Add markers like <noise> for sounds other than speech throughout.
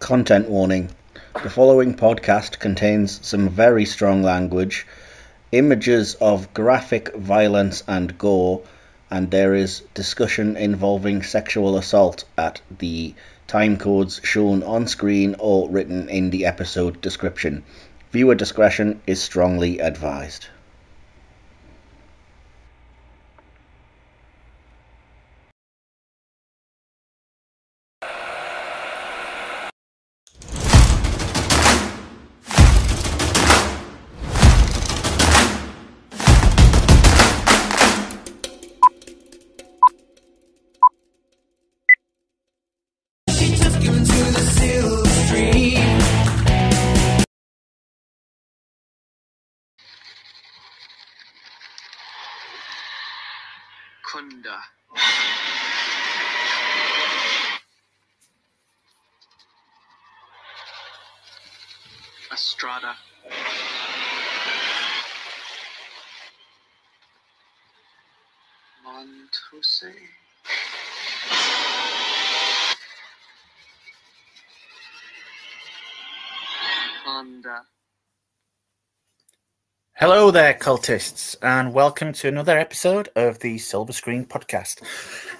Content warning. The following podcast contains some very strong language, images of graphic violence and gore, and there is discussion involving sexual assault at the time codes shown on screen or written in the episode description. Viewer discretion is strongly advised. Hello there, cultists, and welcome to another episode of the Silver Screen Podcast.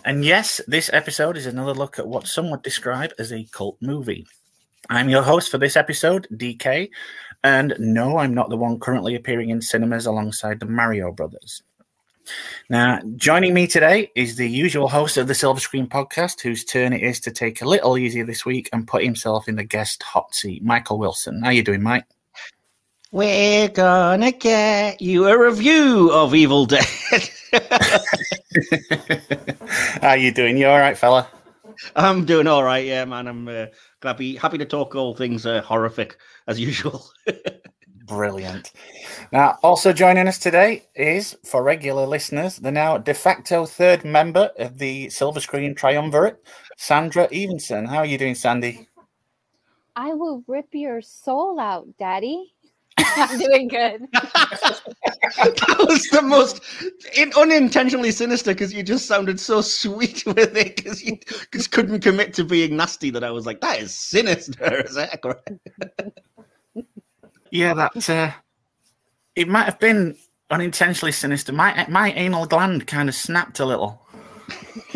And yes, this episode is another look at what some would describe as a cult movie. I'm your host for this episode, DK, and no, I'm not the one currently appearing in cinemas alongside the Mario Brothers. Now, joining me today is the usual host of the Silver Screen Podcast, whose turn it is to take a little easier this week and put himself in the guest hot seat. Michael Wilson, how you doing, Mike? We're gonna get you a review of Evil Dead. <laughs> How you doing? You all right, fella? I'm doing all right, yeah, man. I'm uh, glad be happy to talk all things uh, horrific as usual. <laughs> Brilliant. Now, also joining us today is, for regular listeners, the now de facto third member of the Silver Screen Triumvirate, Sandra Eavenson. How are you doing, Sandy? I will rip your soul out, Daddy. I'm <laughs> doing good. <laughs> that was the most in, unintentionally sinister because you just sounded so sweet <laughs> with it because you just couldn't commit to being nasty that I was like, that is sinister as heck. Yeah, that uh, it might have been unintentionally sinister. My my anal gland kind of snapped a little. <laughs>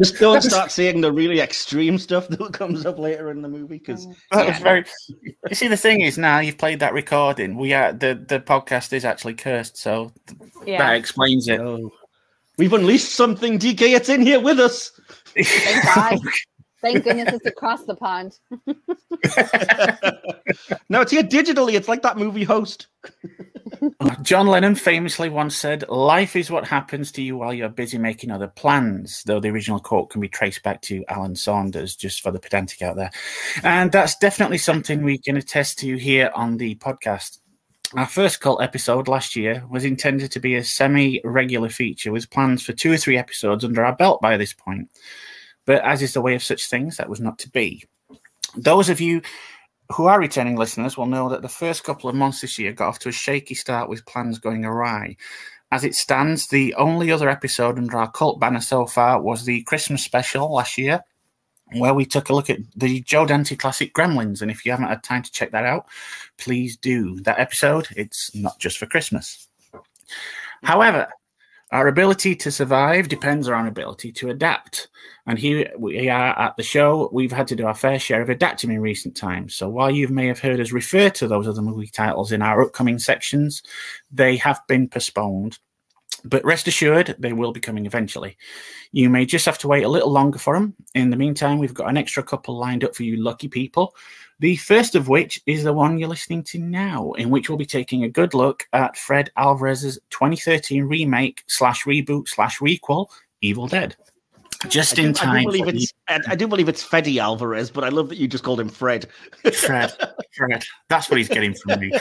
Just don't start seeing the really extreme stuff that comes up later in the movie because oh, That was very. <laughs> You see, the thing is now you've played that recording. We are the the podcast is actually cursed, so that Yeah. explains it. Oh. we've unleashed something. DK, it's in here with us. Thank God. <laughs> Thank goodness it's across the pond. no, it's here digitally. It's like that movie host. <laughs> John Lennon famously once said, Life is what happens to you while you're busy making other plans, though the original quote can be traced back to Allen Saunders, just for the pedantic out there. And that's definitely something we can attest to here on the podcast. Our first cult episode last year was intended to be a semi regular feature with plans for two or three episodes under our belt by this point. But as is the way of such things, that was not to be. Those of you who are returning listeners will know that the first couple of months this year got off to a shaky start with plans going awry. As it stands, the only other episode under our cult banner so far was the Christmas special last year, where we took a look at the Joe Dante classic Gremlins. And if you haven't had time to check that out, please do. That episode, it's not just for Christmas. However, our ability to survive depends on our ability to adapt. And here we are at the show. We've had to do our fair share of adapting in recent times. So while you may have heard us refer to those other movie titles in our upcoming sections, they have been postponed. But rest assured, they will be coming eventually. You may just have to wait a little longer for them. In the meantime, we've got an extra couple lined up for you lucky people. The first of which is the one you're listening to now, in which we'll be taking a good look at Fred Alvarez's 2013 remake slash reboot slash requel, Evil Dead. Just I in do, I time. do believe it's I, I do believe it's Fede Alvarez, but I love that you just called him Fred. Fred. Fred. That's what he's getting from me.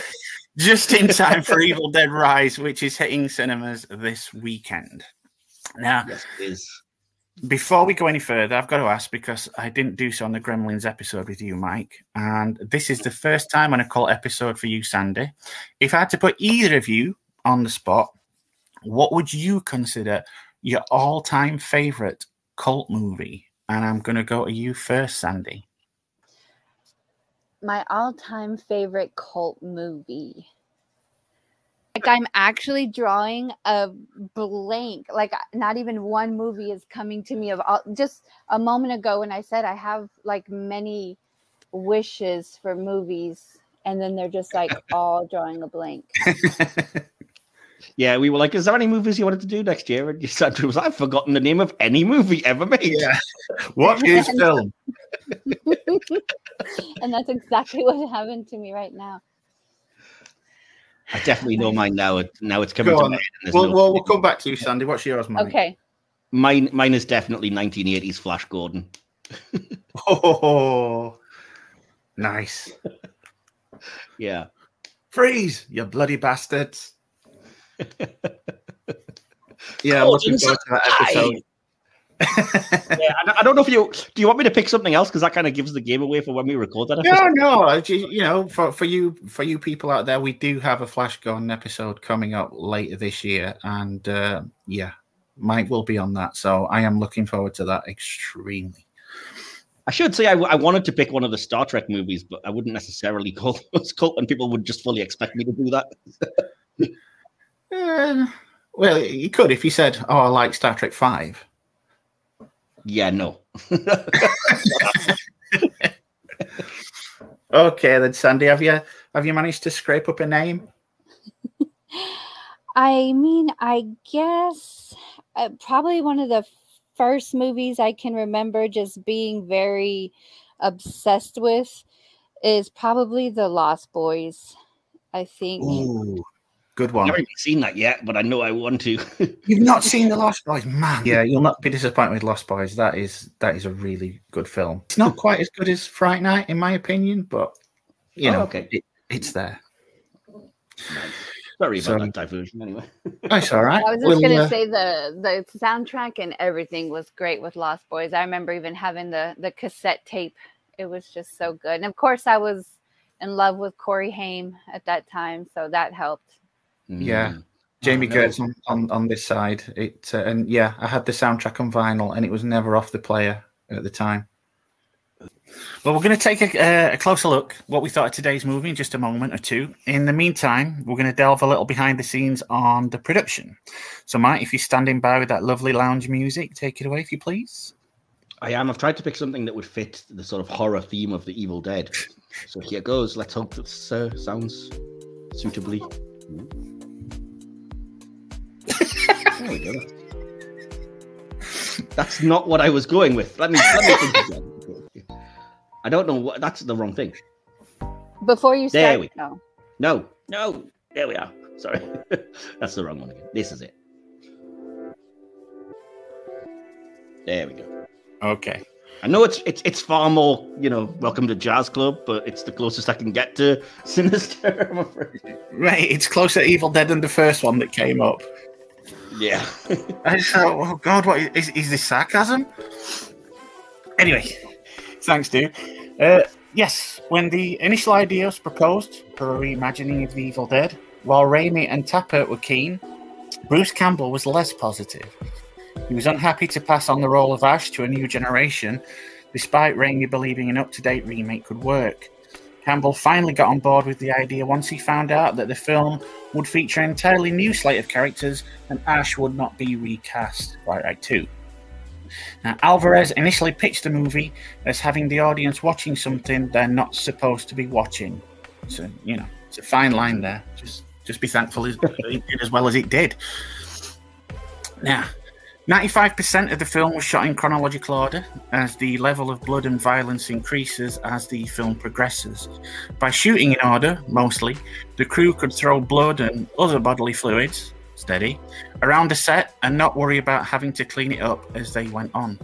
Just in time for Evil Dead Rise, which is hitting cinemas this weekend. Now, yes, it is. Before we go any further, I've got to ask because I didn't do so on the Gremlins episode with you, Mike, and this is the first time on a cult episode for you, Sandy. If I had to put either of you on the spot, what would you consider your all-time favorite cult movie? and I'm going to go to you first, Sandy. My all-time favorite cult movie. Like I'm actually drawing a blank. Like not even one movie is coming to me of all. Just a moment ago when I said I have like many wishes for movies, and then they're just like <laughs> all drawing a blank. <laughs> Yeah, we were like, "Is there any movies you wanted to do next year?" And you said, "Was I've forgotten the name of any movie ever made." Yeah. <laughs> What is film? and that's exactly what happened to me right now. I definitely know mine now. Now it's coming Go to on. my head. We'll, no- we'll, we'll come back to you, Sandy. What's yours, mate? Okay. Mine, mine is definitely 1980s Flash Gordon. <laughs> <laughs> Oh, nice. Yeah, Freeze, you bloody bastards. <laughs> yeah, I'm looking forward to that episode. <laughs> yeah. I, don't- know if you do. You want me to pick something else because that kind of gives the game away for when we record that. No, Episode? no. Ju- You know, for, for you for you people out there, we do have a Flash Gordon episode coming up later this year, and uh, yeah, Mike will be on that. So I am looking forward to that extremely. I should say I, w- I wanted to pick one of the Star Trek movies, but I wouldn't necessarily <laughs> call those cult, and people would just fully expect me to do that. <laughs> Uh, well, you could if you said, "Oh, I like Star Trek 5. Yeah, no. Okay, then Sandy, have you have you managed to scrape up a name? I mean, I guess uh, probably one of the first movies I can remember just being very obsessed with is probably The Lost Boys. I think. Ooh, good I one. haven't seen that yet, but I know I want to. <laughs> You've not seen The Lost Boys, man. Yeah, you'll not be disappointed with Lost Boys. That is that is a really good film. It's not quite as good as Fright Night, in my opinion, but you Oh, know, okay. it, it's there. Sorry about So- that diversion. Anyway, That's all right. I was just We'll, gonna uh, say the the soundtrack and everything was great with Lost Boys. I remember even having the the cassette tape. It was just so good, and of course, I was in love with Corey Haim at that time, so that helped. Yeah. Mm. Jami. Gertz on, on, on this side. It uh, and yeah, I had the soundtrack on vinyl, and it was never off the player at the time. Well, we're going to take a, uh, a closer look what we thought of today's movie in just a moment or two. In the meantime, we're going to delve a little behind the scenes on the production. So, Mike, if you're standing by with that lovely lounge music, take it away, if you please. I am. I've tried to pick something that would fit the sort of horror theme of the Evil Dead. So here goes. Let's hope this uh, sounds suitably. There we go. That's not what I was going with. Let me. Let me think again. I don't know what. That's the wrong thing. Before you There start, we no. No, no. There we are. Sorry, <laughs> that's the wrong one again. This is it. There we go. Okay. I know it's it's it's far more, you know, welcome to Jazz Club, but it's the closest I can get to <laughs> Sinister, I'm afraid. Right, it's closer to Evil Dead than the first one that came up. Yeah. <laughs> I just thought, oh God, what is, is this sarcasm? Anyway, thanks, dude. Uh, yes, when the initial idea was proposed for a reimagining of the Evil Dead, while Raimi and Tapert were keen, Bruce Campbell was less positive. He was unhappy to pass on the role of Ash to a new generation, despite Raimi believing an up to date remake could work. Campbell finally got on board with the idea once he found out that the film would feature an entirely new slate of characters and Ash would not be recast. Right, right, too. Now, Alvarez initially pitched the movie as having the audience watching something they're not supposed to be watching. So, you know, it's a fine line there. Just just be thankful it did <laughs> as well as it did. Now, 95% of the film was shot in chronological order, as the level of blood and violence increases as the film progresses. By shooting in order, mostly, the crew could throw blood and other bodily fluids, steady, around the set and not worry about having to clean it up as they went on.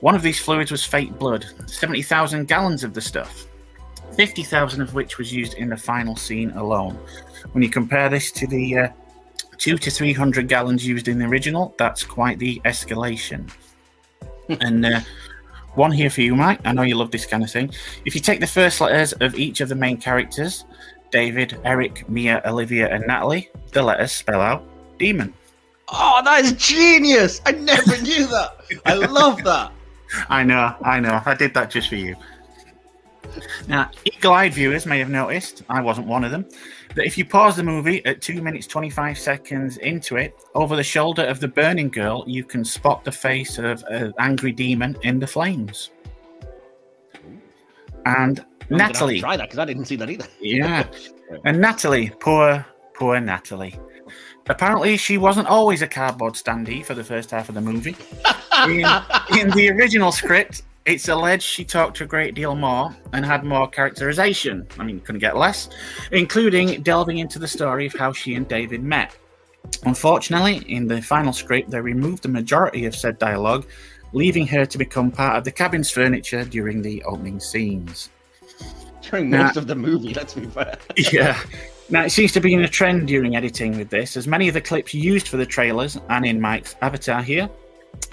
One of these fluids was fake blood, 70,000 gallons of the stuff, 50,000 of which was used in the final scene alone. When you compare this to the uh, two to 300 gallons used in the original, that's quite the escalation. <laughs> and uh, one here for you, Mike. I know you love this kind of thing. If you take the first letters of each of the main characters, David, Eric, Mia, Olivia, and Natalie, the letters spell out demon. Oh, that is genius! I never knew that. I love that. <laughs> I know, I know. I did that just for you. Now, eagle eyed viewers may have noticed, I wasn't one of them, that if you pause the movie at 2 minutes 25 seconds into it, over the shoulder of the burning girl, you can spot the face of an angry demon in the flames. And I'm gonna have to Natalie. try that because I didn't see that either. Yeah. <laughs> And Natalie, poor, poor Natalie. Apparently, she wasn't always a cardboard standee for the first half of the movie. <laughs> In, in the original script, it's alleged she talked a great deal more and had more characterization. I mean, you couldn't get less, including delving into the story of how she and David met. Unfortunately, in the final script, they removed the majority of said dialogue, leaving her to become part of the cabin's furniture during the opening scenes. During Nah. most of the movie, let's be fair. <laughs> Yeah. Now, it seems to be in a trend during editing with this, as many of the clips used for the trailers and in Mike's avatar here,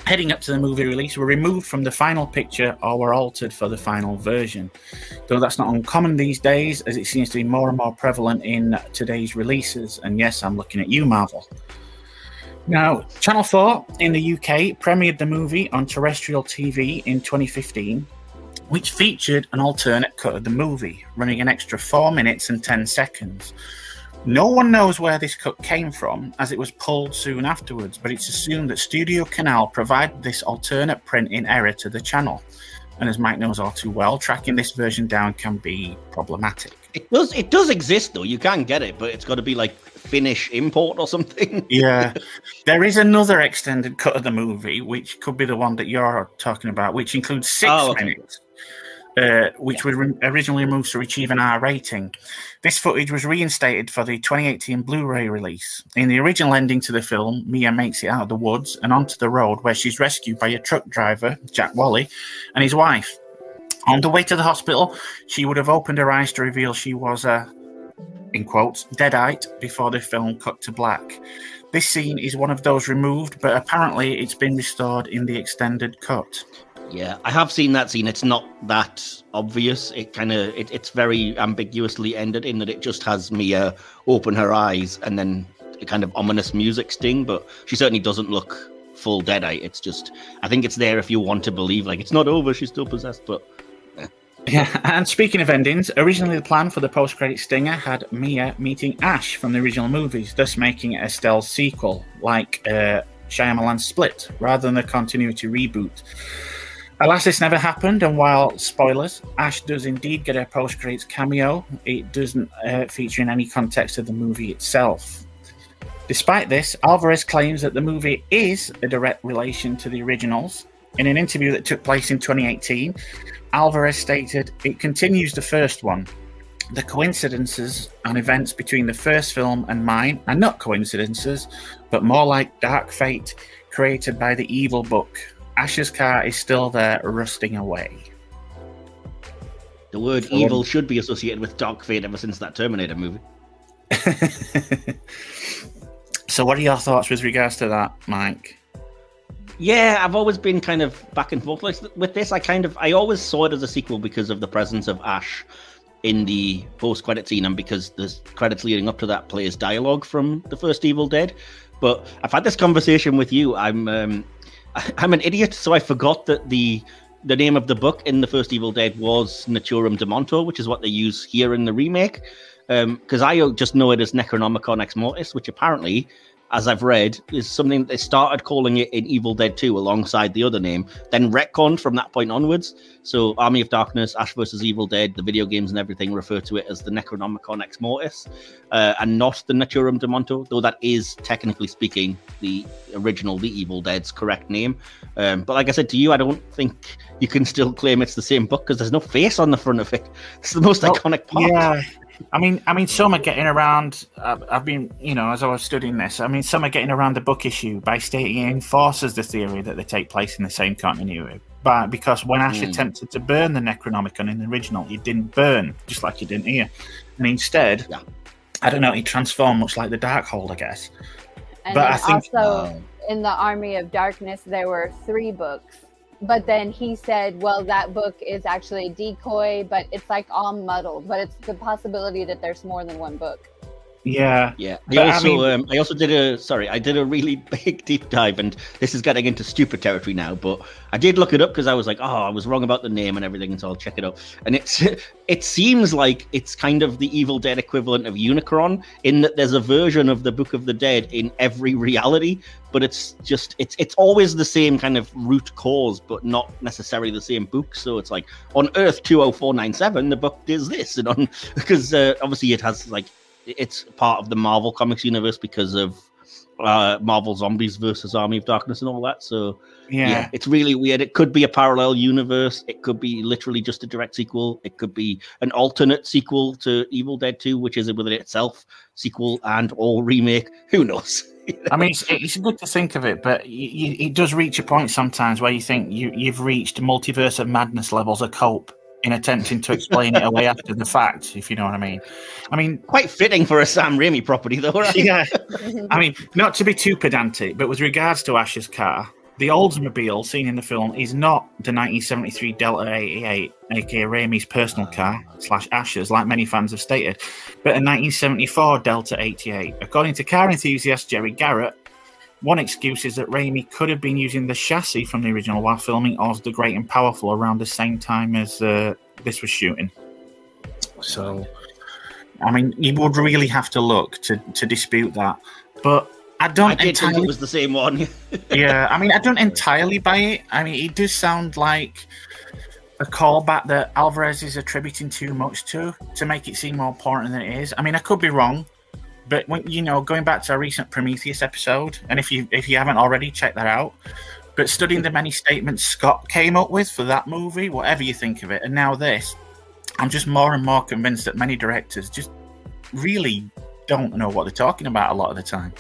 heading up to the movie release, were removed from the final picture or were altered for the final version. Though that's not uncommon these days, as it seems to be more and more prevalent in today's releases. And yes, I'm looking at you, Marvel. Now, Channel 4 in the UK premiered the movie on terrestrial TV in 2015 which featured an alternate cut of the movie, running an extra 4 minutes and 10 seconds. No one knows where this cut came from, as it was pulled soon afterwards, but it's assumed that Studio Canal provided this alternate print in error to the channel. And as Mike knows all too well, tracking this version down can be problematic. It does. It does exist though. You can get it, but it's got to be like Finnish import or something. <laughs> Yeah, there is another extended cut of the movie, which could be the one that you're talking about, which includes six Oh, okay. minutes, uh, which was re- originally removed to achieve an R rating. This footage was reinstated for the 2018 Blu-ray release. In the original ending to the film, Mia makes it out of the woods and onto the road, where she's rescued by a truck driver, Jack Wally, and his wife. On the way to the hospital, she would have opened her eyes to reveal she was a, in quotes, deadite before the film cut to black. This scene is one of those removed, but apparently it's been restored in the extended cut. Yeah, I have seen that scene. It's not that obvious. It kind of it, it's very ambiguously ended in that it just has Mia open her eyes and then a kind of ominous music sting, but she certainly doesn't look full deadite. It's just I think it's there if you want to believe like it's not over, she's still possessed, but Yeah, and speaking of endings, originally the plan for the post-credit stinger had Mia meeting Ash from the original movies, thus making it a sequel, like uh, Shyamalan's Split, rather than a continuity reboot. Alas, this never happened, and while spoilers, Ash does indeed get a post-credits cameo, it doesn't uh, feature in any context of the movie itself. Despite this, Alvarez claims that the movie is a direct relation to the originals. In an interview that took place in 2018, Alvarez stated, It continues the first one. The coincidences and events between the first film and mine are not coincidences, but more like dark fate created by the evil book. Ash's car is still there, rusting away. the word So- evil should be associated with dark fate ever since that Terminator movie. <laughs> so, what are your thoughts with regards to that, Mike? Yeah, I've always been kind of back and forth like with this. I kind of I always saw it as a sequel because of the presence of Ash in the post credit scene and because the credits leading up to that plays dialogue from the first Evil Dead. But I've had this conversation with you. I'm um, I'm an idiot, so I forgot that the the name of the book in the first Evil Dead was Naturom Demonto, which is what they use here in the remake. Um, because I just know it as Necronomicon Ex Mortis, which apparently as I've read, is something that they started calling it in Evil Dead 2 alongside the other name, then retconned from that point onwards. So Army of Darkness, Ash vs. Evil Dead, the video games and everything refer to it as the Necronomicon Ex Mortis, uh, and not the Naturom Demonto, though that is technically speaking the original The Evil Dead's correct name. Um, but like I said to you, I don't think you can still claim it's the same book because there's no face on the front of it. It's the most Well, iconic part. Yeah, I mean, I mean, some are getting around. I've, I've been, you know, as I was studying this, I mean, some are getting around the book issue by stating it enforces the theory that they take place in the same continuity. But because when Ash Hmm. attempted to burn the Necronomicon in the original, it didn't burn, just like it didn't here, and instead, Yeah. I don't know, it transformed much like the Darkhold, I guess. And But I think- also in the Army of Darkness, there were three books. But then he said, well, that book is actually a decoy, but it's like all muddled. But it's the possibility that there's more than one book. Yeah. Yeah, But, I I also mean- um, I also did a sorry I did a really <laughs> big deep dive and this is getting into stupid territory now but I did look it up because I was like oh I was wrong about the name and everything and so I'll check it out and it's <laughs> it seems like it's kind of the Evil Dead equivalent of Unicron in that there's a version of the Book of the Dead in every <laughs> reality but it's just it's it's always the same kind of root cause but not necessarily the same book. So it's like on Earth 20497 the book is this and on because uh, obviously it has like it's part of the Marvel Comics universe because of uh, Marvel Zombies versus Army of Darkness and all that. So yeah. Yeah. it's really weird. It could be a parallel universe. It could be literally just a direct sequel. It could be an alternate sequel to Evil Dead 2, which is within itself sequel and or remake. Who knows? <laughs> I mean, it's, it's good to think of it, but y it does reach a point sometimes where you think you, you've reached multiverse of madness levels of cope in attempting to explain it away after the fact, if you know what I mean. I mean, Quite fitting for a Sam Raimi property, though. Right? yeah. <laughs> I mean, not to be too pedantic, but with regards to Ash's car, the Oldsmobile seen in the film is not the 1973 Delta 88, aka Raimi's personal car slash Ash's, like many fans have stated, but a 1974 Delta 88. According to car enthusiast Jerry Garrett, one excuse is that Raimi could have been using the chassis from the original while filming Oz the Great and Powerful around the same time as uh, this was shooting. So, I mean, you would really have to look to, to dispute that. But I don't I did think entirely it was the same one. <laughs> yeah, I mean, I don't entirely buy it. I mean, it does sound like a callback that Alvarez is attributing too much to to make it seem more important than it is. I mean, I could be wrong, but when you know, going back to our recent Prometheus episode, and if you if you haven't already, check that out. But studying the many statements Scott came up with for that movie, whatever you think of it, and now this, I'm just more and more convinced that many directors just really don't know what they're talking about a lot of the time.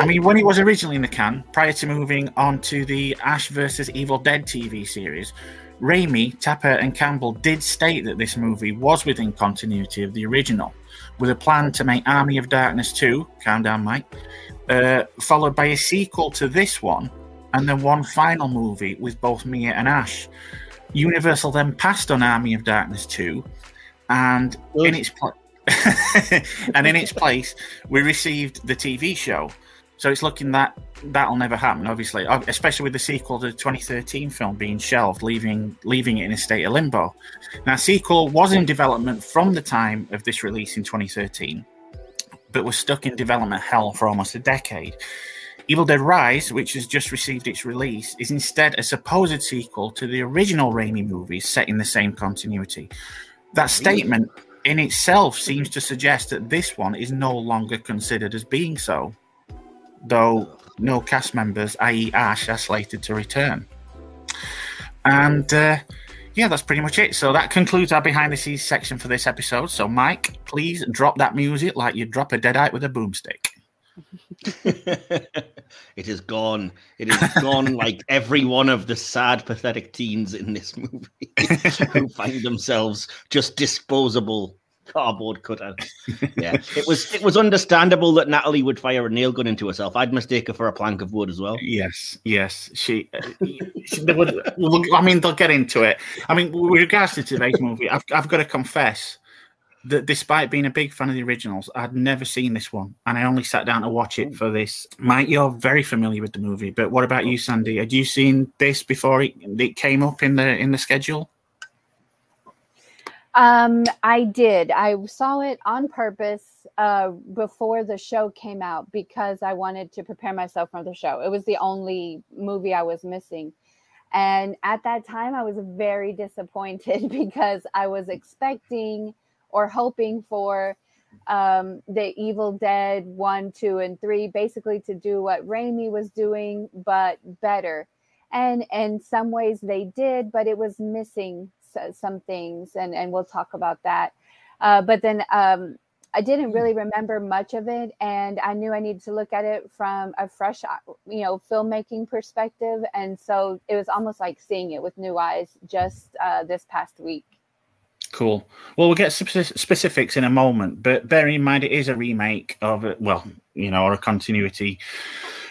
I mean, when it was originally in the can, prior to moving on to the Ash vs. Evil Dead TV series, Raimi, Tapert, and Campbell did state that this movie was within continuity of the original, with a plan to make Army of Darkness 2, calm down, Mike, uh, followed by a sequel to this one, and then one final movie with both Mia and Ash. Universal then passed on Army of Darkness 2, and in its pla- <laughs> and in its place, we received the TV show. So it's looking that that'll never happen, obviously, especially with the sequel to the 2013 film being shelved, leaving leaving it in a state of limbo. Now, sequel was in development from the time of this release in 2013, but was stuck in development hell for almost a decade. Evil Dead Rise, which has just received its release, is instead a supposed sequel to the original Raimi movies set in the same continuity. That statement in itself seems to suggest that this one is no longer considered as being so, though no cast members, i.e., Ash, are slated to return. And uh, yeah, that's pretty much it. So that concludes our behind the scenes section for this episode. So, Mike, please drop that music like you drop a deadite with a boomstick. <laughs> it is gone. It is gone <laughs> like every one of the sad, pathetic teens in this movie <laughs> who find themselves just disposable cardboard cutter. <laughs> Yeah, it was it was understandable that Natalie would fire a nail gun into herself. I'd mistake her for a plank of wood as well. Yes, yes. She, uh, she would, <laughs> I mean, they'll get into it. I mean, with regards to today's <laughs> movie, I've, I've got to confess that despite being a big fan of the originals, I'd never seen this one, and I only sat down to watch it for this. Mike, you're very familiar with the movie, but what about you, Sandy? Had you seen this before it, it came up in the in the schedule? Um, I did. I saw it on purpose uh, before the show came out because I wanted to prepare myself for the show. It was the only movie I was missing. And at that time, I was very disappointed <laughs> because I was expecting or hoping for um, the Evil Dead 1, 2, and 3 basically to do what Raimi was doing, but better. And in some ways they did, but it was missing some things, and, and we'll talk about that. Uh, but then um, I didn't really remember much of it, and I knew I needed to look at it from a fresh, uh, you know, filmmaking perspective, and so it was almost like seeing it with new eyes just uh, this past week. Cool. Well, we'll get specifics in a moment, but bearing in mind it is a remake of, a, well, you know, or a continuity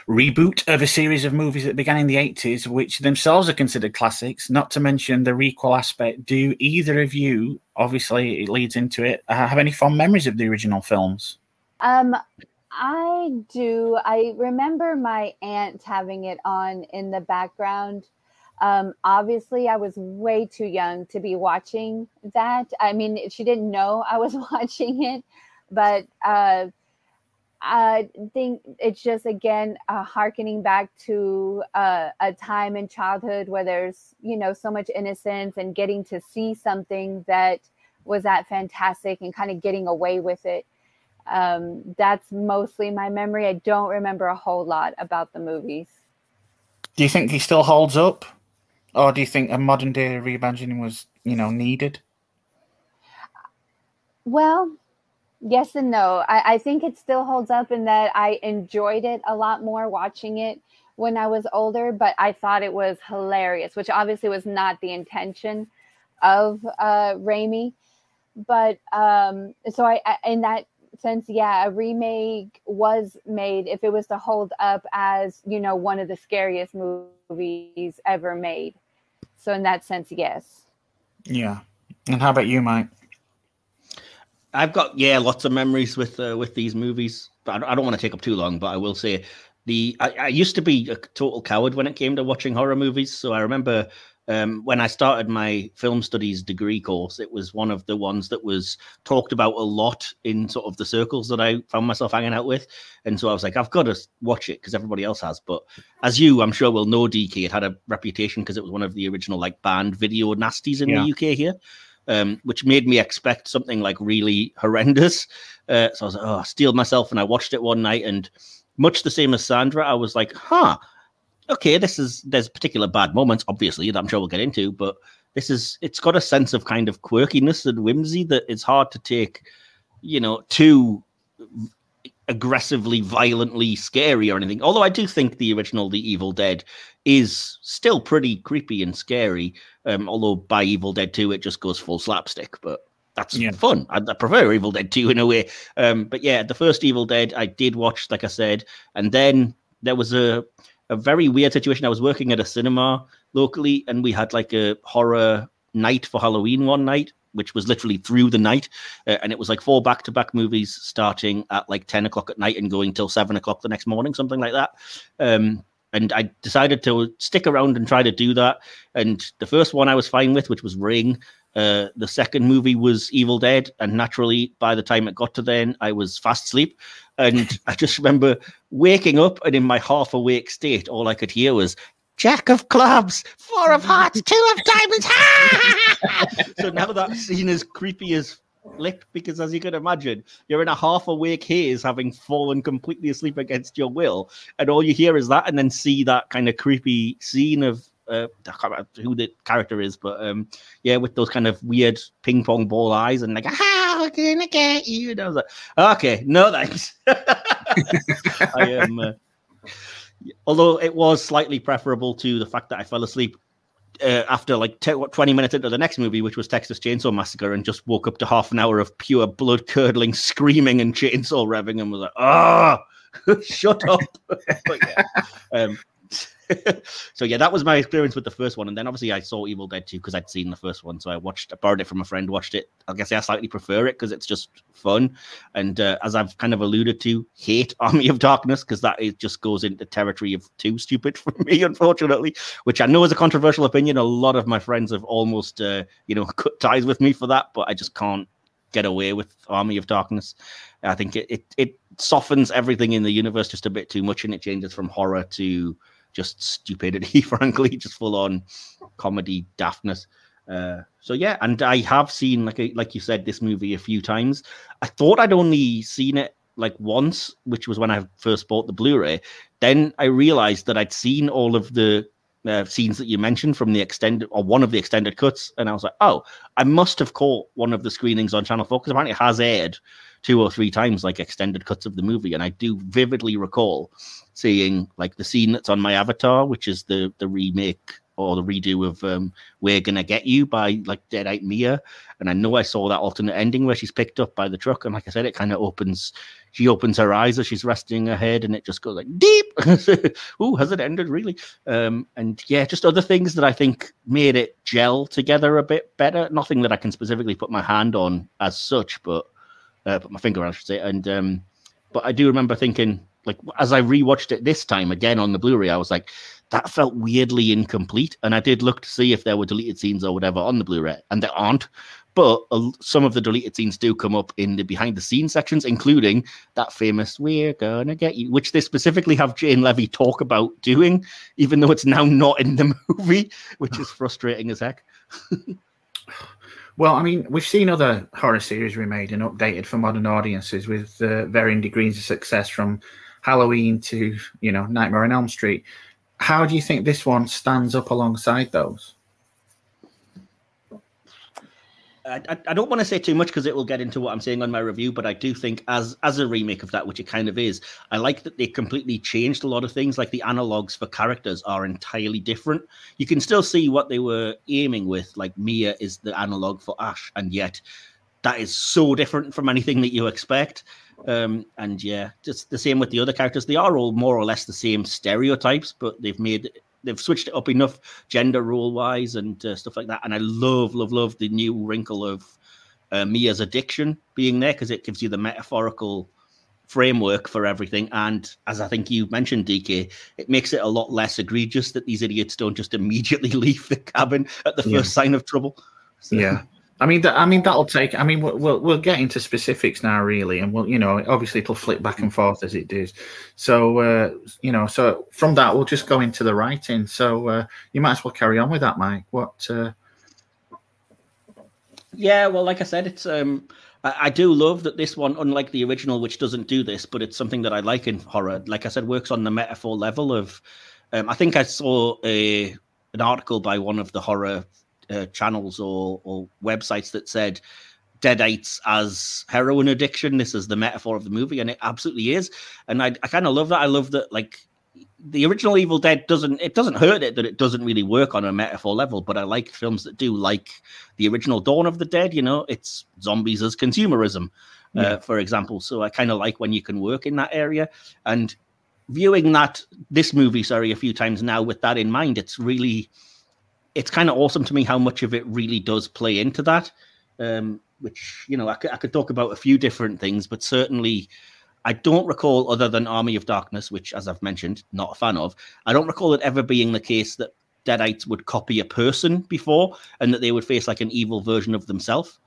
reboot of a series of movies that began in the 80s, which themselves are considered classics, not to mention the requel aspect. Do either of you, obviously, it leads into it, uh, have any fond memories of the original films? Um, I do. I remember my aunt having it on in the background. Um, obviously, I was way too young to be watching that. I mean, she didn't know I was <laughs> watching it, but uh, I think it's just again uh, harkening back to uh, a time in childhood where there's you know so much innocence and getting to see something that was that fantastic and kind of getting away with it. Um, that's mostly my memory. I don't remember a whole lot about the movies. Do you think he still holds up, or do you think a modern day reimagining was you know needed? Well, yes and no. I, I think it still holds up in that I enjoyed it a lot more watching it when I was older, but I thought it was hilarious, which obviously was not the intention of uh, Raimi. But um, so I, I, in that sense, yeah, a remake was made if it was to hold up as you know one of the scariest movies ever made. So in that sense, yes. Yeah. And how about you, Mike? I've got yeah, lots of memories with uh, with these movies, but I, don't want to take up too long. But I will say the I, I, used to be a total coward when it came to watching horror movies. So I remember um, when I started my film studies degree course, it was one of the ones that was talked about a lot in sort of the circles that I found myself hanging out with. And so I was like, I've got to watch it because everybody else has. But as you, I'm sure, will know, DK, it had a reputation because it was one of the original like banned video nasties in yeah. the UK here um, which made me expect something like really horrendous. Uh, so I was like, oh, steel myself, and I watched it one night, and much the same as Sandra, I was like, huh, okay, this is there's particular bad moments, obviously, that I'm sure we'll get into, but this is it's got a sense of kind of quirkiness and whimsy that it's hard to take, you know, too aggressively, violently scary or anything. Although I do think the original The Evil Dead is still pretty creepy and scary. Um, although by Evil Dead 2, it just goes full slapstick, but that's yeah. fun. I, I, prefer Evil Dead 2 in a way. Um, but yeah, the first Evil Dead I did watch, like I said, and then there was a a very weird situation. I was working at a cinema locally, and we had like a horror night for Halloween one night, which was literally through the night. Uh, and it was like four back to back movies starting at like 10 o'clock at night and going till seven o'clock the next morning, something like that. Um, and I decided to stick around and try to do that. And the first one I was fine with, which was Ring. Uh, the second movie was Evil Dead, and naturally, by the time it got to then, I was fast asleep. And <laughs> I just remember waking up, and in my half awake state, all I could hear was Jack of clubs, four of hearts, two of diamonds. so now that scene is creepy as flip because, as you can imagine, you're in a half awake haze, having fallen completely asleep against your will, and all you hear is that, and then see that kind of creepy scene of uh, I can't remember who the character is, but um, yeah, with those kind of weird ping pong ball eyes and like, how can I get you? And I was like, okay, no thanks. <laughs> I am. Uh, although it was slightly preferable to the fact that I fell asleep uh, after like t- 20 minutes into the next movie, which was Texas Chainsaw Massacre, and just woke up to half an hour of pure blood curdling screaming and chainsaw revving and was like, ah, <laughs> shut up. <laughs> but yeah. Um, <laughs> so yeah, that was my experience with the first one, and then obviously I saw Evil Dead 2 because I'd seen the first one, so I watched, I borrowed it from a friend, watched it. I guess I slightly prefer it because it's just fun, and uh, as I've kind of alluded to, hate <laughs> Army of Darkness because that it just goes into territory of too stupid for me, <laughs> unfortunately. Which I know is a controversial opinion. A lot of my friends have almost, uh, you know, cut ties with me for that, but I just can't get away with Army of Darkness. I think it, it, it softens everything in the universe just a bit too much, and it changes from horror to just stupidity, <laughs> frankly, just full on comedy daftness. Uh, so yeah, and I have seen like like you said this movie a few times. I thought I'd only seen it like once, which was when I first bought the Blu-ray. Then I realized that I'd seen all of the uh, scenes that you mentioned from the extended or one of the extended cuts, and I was like, oh, I must have caught one of the screenings on Channel Four because apparently it has aired two or three times, like extended cuts of the movie, and I do vividly recall seeing like the scene that's on my avatar, which is the the remake or the redo of um, "We're Gonna Get You" by like Dead Deadite Mia, and I know I saw that alternate ending where she's picked up by the truck, and like I said, it kind of opens. She opens her eyes as she's resting her head, and it just goes like deep. <laughs> Ooh, has it ended really? Um, and yeah, just other things that I think made it gel together a bit better. Nothing that I can specifically put my hand on as such, but uh, put my finger on, I should say. And um, but I do remember thinking, like, as I rewatched it this time again on the Blu-ray, I was like, that felt weirdly incomplete. And I did look to see if there were deleted scenes or whatever on the Blu-ray, and there aren't. But some of the deleted scenes do come up in the behind the scenes sections, including that famous "We're gonna get you," which they specifically have Jane Levy talk about doing, even though it's now not in the <laughs> movie, which is frustrating as heck. <laughs> Well, I mean, we've seen other horror series remade and updated for modern audiences with uh, varying degrees of success, from Halloween to you know Nightmare on Elm Street. How do you think this one stands up alongside those? I, I don't want to say too much because it will get into what I'm saying on my review, but I do think as as a remake of that, which it kind of is, I like that they completely changed a lot of things. Like the analogs for characters are entirely different. You can still see what they were aiming with. Like Mia is the analog for Ash, and yet that is so different from anything that you expect. Um, and yeah, just the same with the other characters. They are all more or less the same stereotypes, but they've made they've switched it up enough gender role wise and uh, stuff like that. And I love, love, love the new wrinkle of uh, Mia's addiction being there because it gives you the metaphorical framework for everything. And as I think you mentioned, DK, it makes it a lot less egregious that these idiots don't just immediately <laughs> leave the cabin at the first yeah. sign of trouble. So. Yeah. I mean, that, I mean that'll take. I mean, we'll we'll get into specifics now, really, and we'll you know obviously it'll flip back and forth as it does. So uh, you know, so from that we'll just go into the writing. So uh, you might as well carry on with that, Mike. What? Uh... Yeah, well, like I said, it's um, I, I, do love that this one, unlike the original, which doesn't do this, but it's something that I like in horror. Like I said, works on the metaphor level of. Um, I think I saw a an article by one of the horror uh, channels or, or websites that said deadites as heroin addiction. This is the metaphor of the movie, and it absolutely is. And I, I kind of love that. I love that, like the original Evil Dead doesn't it doesn't hurt it that it doesn't really work on a metaphor level, but I like films that do, like the original Dawn of the Dead. You know, it's zombies as consumerism, uh, yeah. uh, for example. So I kind of like when you can work in that area and viewing that this movie, sorry, a few times now with that in mind. It's really it's kind of awesome to me how much of it really does play into that. Um, which you know, I could, I could talk about a few different things, but certainly, I don't recall other than Army of Darkness, which, as I've mentioned, not a fan of. I don't recall it ever being the case that Deadites would copy a person before, and that they would face like an evil version of themselves.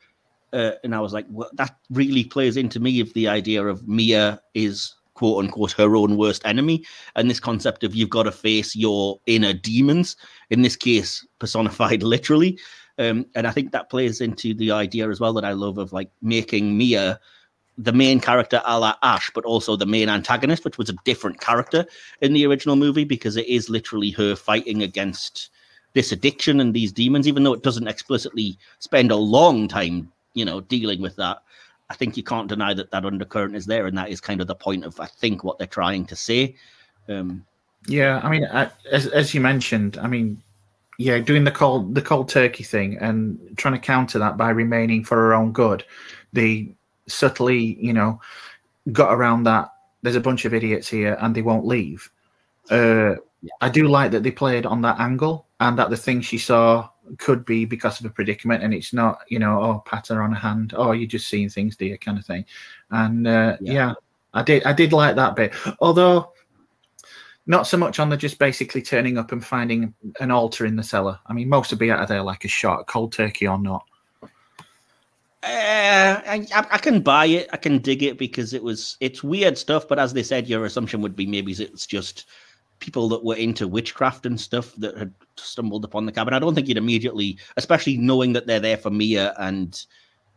Uh, and I was like, well, that really plays into me of the idea of Mia is quote unquote her own worst enemy and this concept of you've got to face your inner demons in this case personified <laughs> literally. Um, and i think that plays into the idea as well that i love of like making mia the main character a la ash but also the main antagonist which was a different character in the original movie because it is literally her fighting against this addiction and these demons even though it doesn't explicitly spend a long time you know dealing with that I think you can't deny that that undercurrent is there, and that is kind of the point of I think what they're trying to say. Um, yeah, I mean, as as you mentioned, I mean, yeah, doing the cold the cold turkey thing and trying to counter that by remaining for her own good. They subtly, you know, got around that. There's a bunch of idiots here, and they won't leave. Uh, I do like that they played on that angle, and that the thing she saw could be because of a predicament and it's not you know oh patter on a hand oh you're just seeing things dear kind of thing and uh, yeah. yeah. i did i did like that bit although not so much on the just basically turning up and finding an altar in the cellar i mean most would be out of there like a shot cold turkey or not uh, I, I can buy it. I can dig it because it was it's weird stuff. But as they said, your assumption would be maybe it's just people that were into witchcraft and stuff that had stumbled upon the cabin. I don't think you'd immediately, especially knowing that they're there for Mia and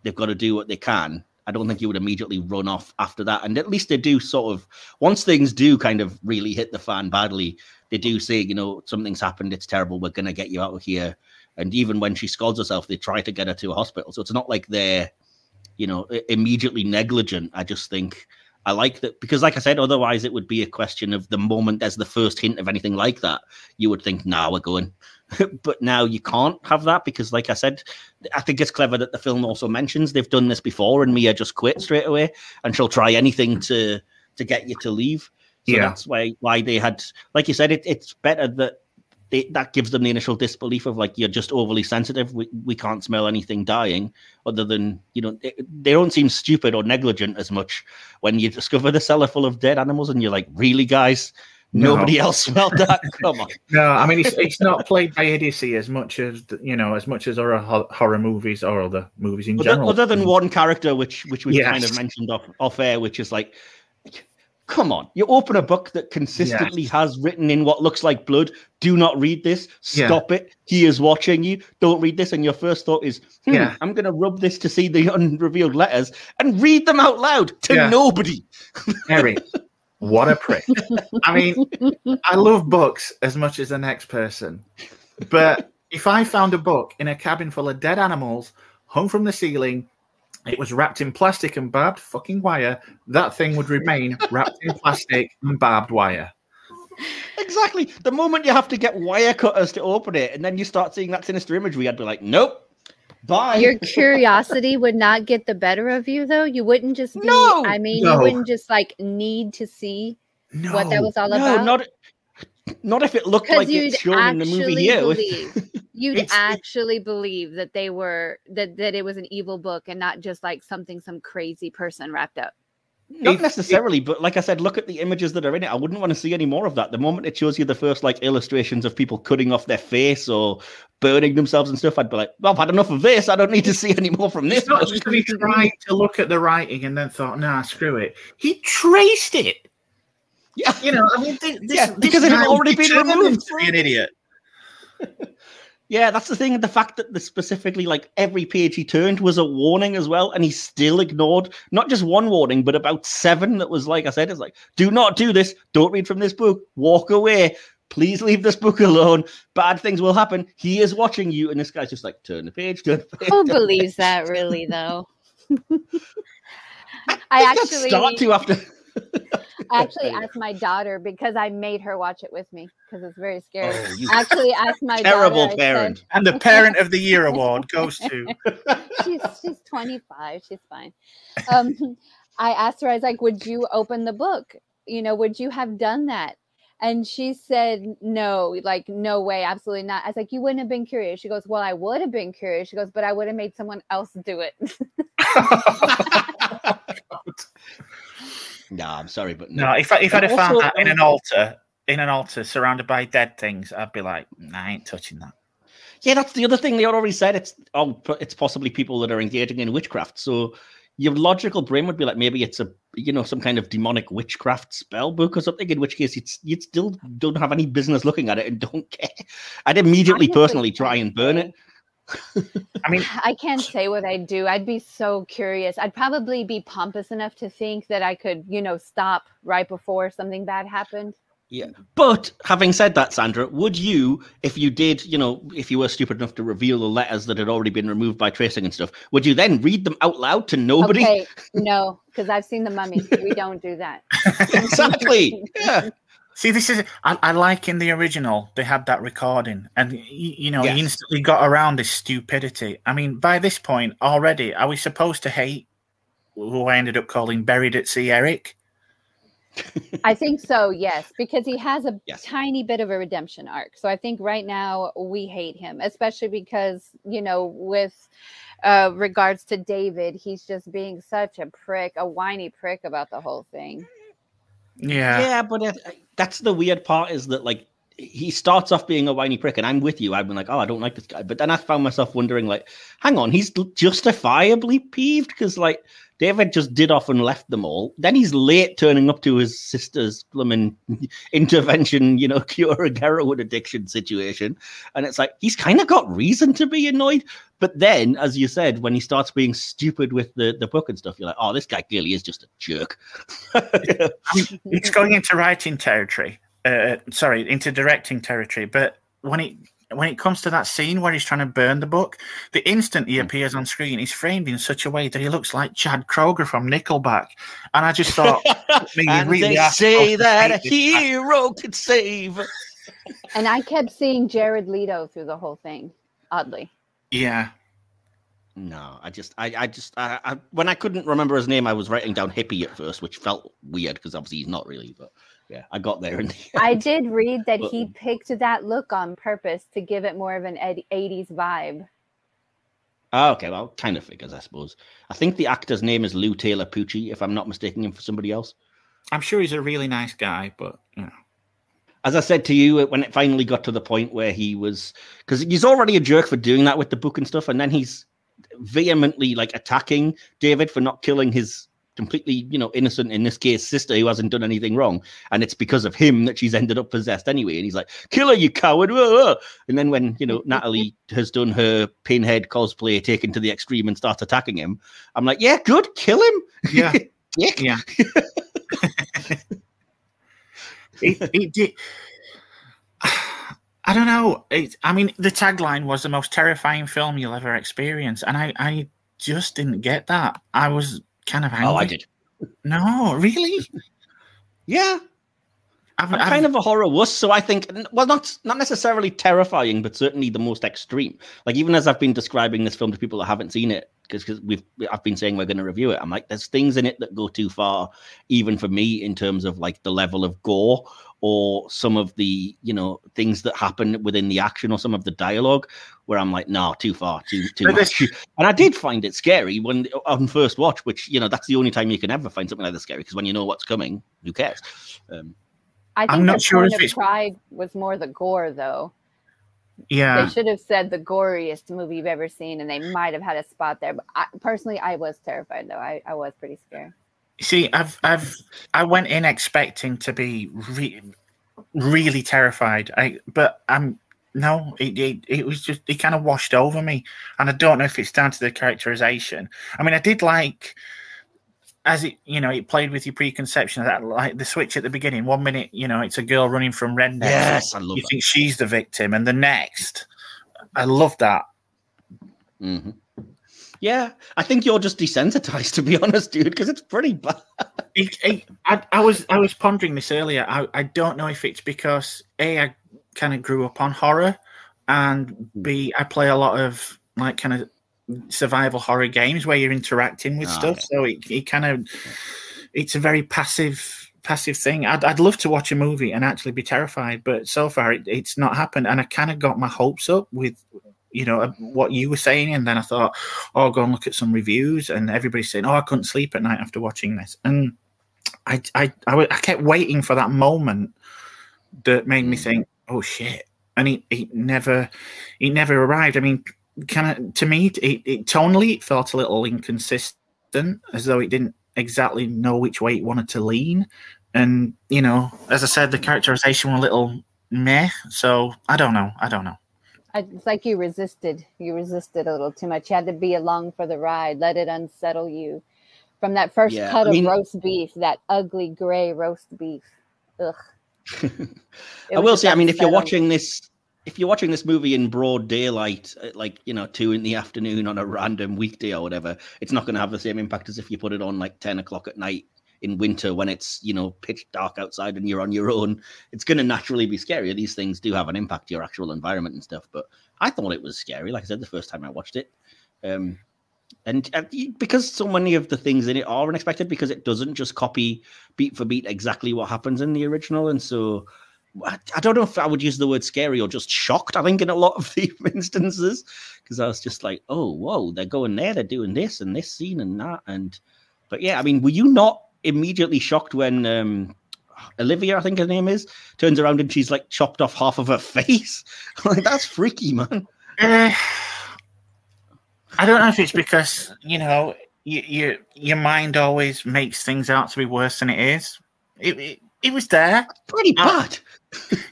they've got to do what they can. I don't think you would immediately run off after that. And at least they do sort of, once things do kind of really hit the fan badly, they do say, you know, something's happened. It's terrible. We're going to get you out of here. And even when she scalds herself, they try to get her to a hospital. So it's not like they're, you know, immediately negligent. I just think I like that because, like I said, otherwise it would be a question of the moment there's the first hint of anything like that, you would think, "Nah, we're going." <laughs> but now you can't have that because, like I said, I think it's clever that the film also mentions they've done this before, and Mia just quit straight away, and she'll try anything to to get you to leave. So Yeah. that's why why they had, like you said, it, it's better that they, that gives them the initial disbelief of like you're just overly sensitive. We we can't smell anything dying, other than you know they, they don't seem stupid or negligent as much when you discover the cellar full of dead animals, and you're like, really, guys. No. Nobody else smelled that. <laughs> Come on. No, I mean it's, it's not played by idiocy as much as you know, as much as horror horror movies or other movies in Other, general. other than one character, which which we've kind of mentioned off, off air, which is like, come on, you open a book that consistently Yes. has written in what looks like blood. Do not read this. Yeah. Stop it. He is watching you. Don't read this. And your first thought is, hmm, Yeah. I'm going to rub this to see the <laughs> unrevealed letters and read them out loud to Yeah. nobody. <laughs> Harry, what a prick. I mean, I love books as much as the next person. But if I found a book in a cabin full of dead animals hung from the ceiling, it was wrapped in plastic and barbed fucking wire, that thing would remain wrapped in plastic and barbed wire. Exactly. The moment you have to get wire cutters to open it, and then you start seeing that sinister imagery, I'd be like, nope. Bye. Your <laughs> curiosity would not get the better of you, though. You wouldn't just be. No, I mean, no. you wouldn't just like need to see No. what that was all no, about. not not if it looked like it's shown in the movie actually here. believe you'd <laughs> It's- actually believe that they were that that it was an evil book and not just like something some crazy person wrapped up. Not If- necessarily, but like I said, look at the images that are in it. I wouldn't want to see any more of that. The moment it shows you the first like illustrations of people cutting off their face or burning themselves and stuff, I'd be like, well, I've had enough of this. I don't need to see any more from this. It's not just that he tried to look at the writing and then thought, nah, screw it. He traced it. Yeah. You know, I mean, this, Yeah, this because it had already been removed to be an idiot. <laughs> Yeah, that's the thing. The fact that the specifically like every page he turned was a warning as well, and he still ignored not just one warning, but about seven that was like I said, it's like, do not do this, don't read from this book, walk away, please leave this book alone. Bad things will happen. He is watching you, and this guy's just like turn the page, turn the page. Who <laughs> believes that really though? <laughs> I think I'd actually start to after I actually asked my daughter because I made her watch it with me because it's very scary. Oh, you actually asked my terrible daughter, I said- parent. And the Parent of the Year award. <laughs> Goes to. she's she's 25 she's fine. Um <laughs> i asked her i was like would you open the book? You know would you have done that? And she said no like no way absolutely not. I was like you wouldn't have been curious. She goes well i would have been curious. She goes but i would have made someone else do it <laughs> No, I'm sorry, but No, if I, if I'd have And found that in an altar, in an altar surrounded by dead things, I'd be like, nah, I ain't touching that. Yeah, that's the other thing they already said. It's oh, it's possibly people that are engaging in witchcraft. So your logical brain would be like, maybe it's a you know some kind of demonic witchcraft spell book or something. In which case, it's you still don't have any business looking at it and don't <laughs> care. I'd immediately personally try and burn it. I mean, i can't say what i'd do i'd be so curious i'd probably be pompous enough to think that i could you know stop right before something bad happened Yeah. But having said that, Sandra, would you, if you did, you know, if you were stupid enough to reveal the letters that had already been removed by tracing and stuff, would you then read them out loud to nobody? okay no <laughs> because i've seen the mummy we don't do that exactly. <laughs> Yeah. See, this is, I, I like in the original, they had that recording, and, y- you know, Yes. he instantly got around this stupidity. I mean, by this point already, are we supposed to hate who I ended up calling Buried at Sea Eric? I think so, yes, because he has a Yes. tiny bit of a redemption arc. So I think right now we hate him, especially because, you know, with uh regards to David, he's just being such a prick, a whiny prick about the whole thing. Yeah. Yeah, but it, that's the weird part is that like he starts off being a whiny prick, and I'm with you. I've been like, oh, I don't like this guy, but then I found myself wondering, like, hang on, he's justifiably peeved because like David just did off and left them all. Then he's late turning up to his sister's blooming <laughs> intervention, you know, <laughs> cure a heroin addiction situation, and it's like he's kind of got reason to be annoyed. But then, as you said, when he starts being stupid with the the book and stuff, you're like, oh, this guy clearly is just a jerk. <laughs> it's going into writing territory. Uh, sorry, into directing territory. But when it when it comes to that scene where he's trying to burn the book, the instant he hmm. appears on screen, he's framed in such a way that he looks like Chad Kroeger from Nickelback. And I just thought, <laughs> I mean, you and really they say that a hate this hero could save. And I kept seeing Jared Leto through the whole thing. Oddly, Yeah. No, I just, I, I just, I, I, when I couldn't remember his name, I was writing down hippie at first, which felt weird because obviously he's not really. But yeah, I got there in the. <laughs> I did read that But- he picked that look on purpose to give it more of an 80s vibe. Oh, okay, well, kind of figures, I suppose. I think the actor's name is Lou Taylor Pucci, if I'm not mistaking him for somebody else. I'm sure he's a really nice guy, but you know. As I said to you, uh, when it finally got to the point where he was, because he's already a jerk for doing that with the book and stuff, and then he's vehemently like attacking David for not killing his completely, you know, innocent in this case sister who hasn't done anything wrong, and it's because of him that she's ended up possessed anyway. And he's like, "Kill her, you coward!" whoa, whoa." And then when you know <laughs> Natalie has done her pinhead cosplay, taken to the extreme, and starts attacking him, I'm like, "Yeah, good, kill him." Yeah. <laughs> Dick. Yeah. <laughs> it, it did. <sighs> I don't know. It, I mean, the tagline was the most terrifying film you'll ever experience, and I, I just didn't get that. I was kind of angry. Oh, I did. No, really. <laughs> Yeah, I've, I'm I've- kind of a horror wuss, so I think well, not not necessarily terrifying, but certainly the most extreme. Like even as I've been describing this film to people that haven't seen it, because we've I've been saying we're going to review it. I'm like, there's things in it that go too far, even for me, in terms of like the level of gore or some of the you know things that happen within the action or some of the dialogue, where I'm like, no, too far, too too much. <laughs> And I did find it scary when on first watch, which you know that's the only time you can ever find something like this scary because when you know what's coming, who cares? Um, I think I'm not the sure point if of it's- Pride was more the gore, though. Yeah. They should have said the goriest movie you've ever seen, and they might have had a spot there. But I, personally, I was terrified, though. I, I was pretty scared. See, I've I've I went in expecting to be re- really terrified. I but I'm no, it, it it was just it kind of washed over me, and I don't know if it's down to the characterization. I mean, I did like as it you know it played with your preconception that like the switch at the beginning. One minute, you know, it's a girl running from rednecks. yes, I love you that. think she's the victim, and the next, I love that. hmm Yeah, I think you're just desensitized, to be honest, dude, because it's pretty bad. It, it, I, I was I was pondering this earlier. I, I don't know if it's because a I kind of grew up on horror, and b I play a lot of like kind of survival horror games where you're interacting with Ah, stuff. okay. So it, it kind of it's a very passive passive thing. I'd I'd love to watch a movie and actually be terrified, but so far it, it's not happened. And I kind of got my hopes up with you know what you were saying, and then I thought, oh, I'll go and look at some reviews, and everybody's saying, oh, I couldn't sleep at night after watching this, and I I I, I kept waiting for that moment that made me Mm. think, oh shit, and it, it never it never arrived. I mean, kind of to me, it, it tonally it felt a little inconsistent, as though it didn't exactly know which way it wanted to lean, and you know, as I said, the characterization was a little meh. So I don't know, I don't know. It's like you resisted. You resisted a little too much. You had to be along for the ride. Let it unsettle you. From that first Yeah, cut I mean- of roast beef, that ugly gray roast beef. Ugh. <laughs> I will say, I mean, if you're watching this, if you're watching this movie in broad daylight, at like you know two in the <laughs> afternoon on a random weekday or whatever, it's not going to have the same impact as if you put it on like ten o'clock at night in winter when it's you know pitch dark outside and you're on your own. It's going to naturally be scarier. These things do have an impact your actual environment and stuff. But I thought it was scary. Like I said, the first time I watched it. Um, and uh, because so many of the things in it are unexpected, because it doesn't just copy beat for beat exactly what happens in the original, and so I I don't know if I would use the word scary or just shocked. I think in a lot of <laughs> the instances, because I was just like, "Oh, whoa, they're going there, they're doing this and this scene and that." And but yeah, I mean, were you not immediately shocked when um, Olivia, I think her name is, turns around and she's like chopped off half of her <laughs> face? like that's freaky, man. Uh, I don't know if it's because you know you, you, your mind always makes things out to be worse than it is. It it, it was there. Pretty bad.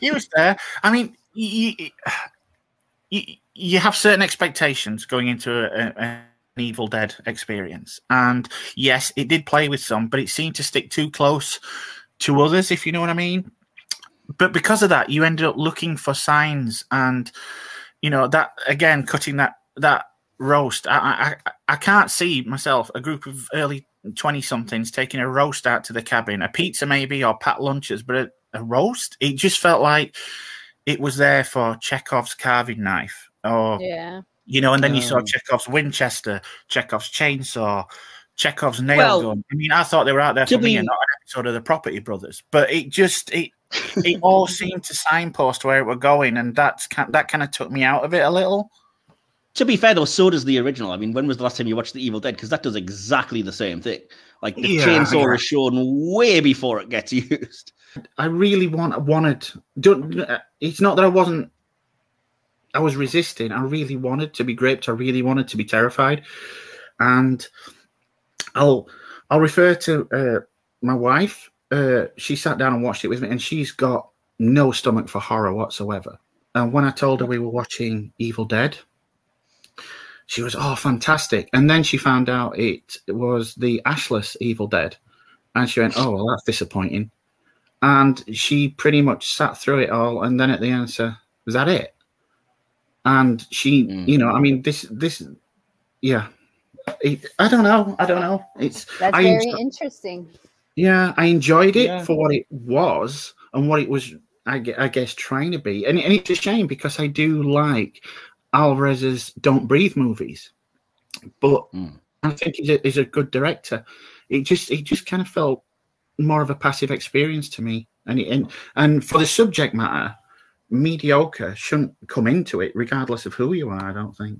It was there. I mean, you, you, you have certain expectations going into a, a, an Evil Dead experience, and yes, it did play with some, but it seemed to stick too close to others, if you know what I mean. But because of that, you ended up looking for signs, and you know that again, cutting that that roast. I I, I can't see myself a group of early twenty somethings taking a roast out to the cabin, a pizza maybe or pat lunches, but a, a roast. It just felt like it was there for Chekhov's carving knife, or Yeah. you know, and then you saw Oh. Chekhov's Winchester, Chekhov's chainsaw, Chekhov's nail Well, gun. I mean, I thought they were out there for me be- and not an episode of the Property Brothers. But it just it it all <laughs> seemed to signpost where it were going, and that's that kind of took me out of it a little. To be fair, though, so does the original. I mean, when was the last time you watched The Evil Dead? Because that does exactly the same thing. Like the Yeah, chainsaw yeah. is shown way before it gets <laughs> used. I really want wanted. Don't. It's not that I wasn't. I was resisting. I really wanted to be gripped. I really wanted to be terrified, and I'll I'll refer to uh, my wife. Uh, she sat down and watched it with me, and she's got no stomach for horror whatsoever. And when I told her we were watching Evil Dead, she was oh fantastic. And then she found out it was the Ashless Evil Dead, and she went oh well that's disappointing and she pretty much sat through it all and then at the end said was that it and she Mm. you know i mean this this yeah it, i don't know i don't know it's That's I very enjoy- interesting. yeah i enjoyed it Yeah. for what it was and what it was i, I guess trying to be and, and it's a shame because i do like alvarez's don't breathe movies but Mm. i think he's a, he's a good director it just it just kind of felt more of a passive experience to me and it, and and for the subject matter mediocre shouldn't come into it regardless of who you are i don't think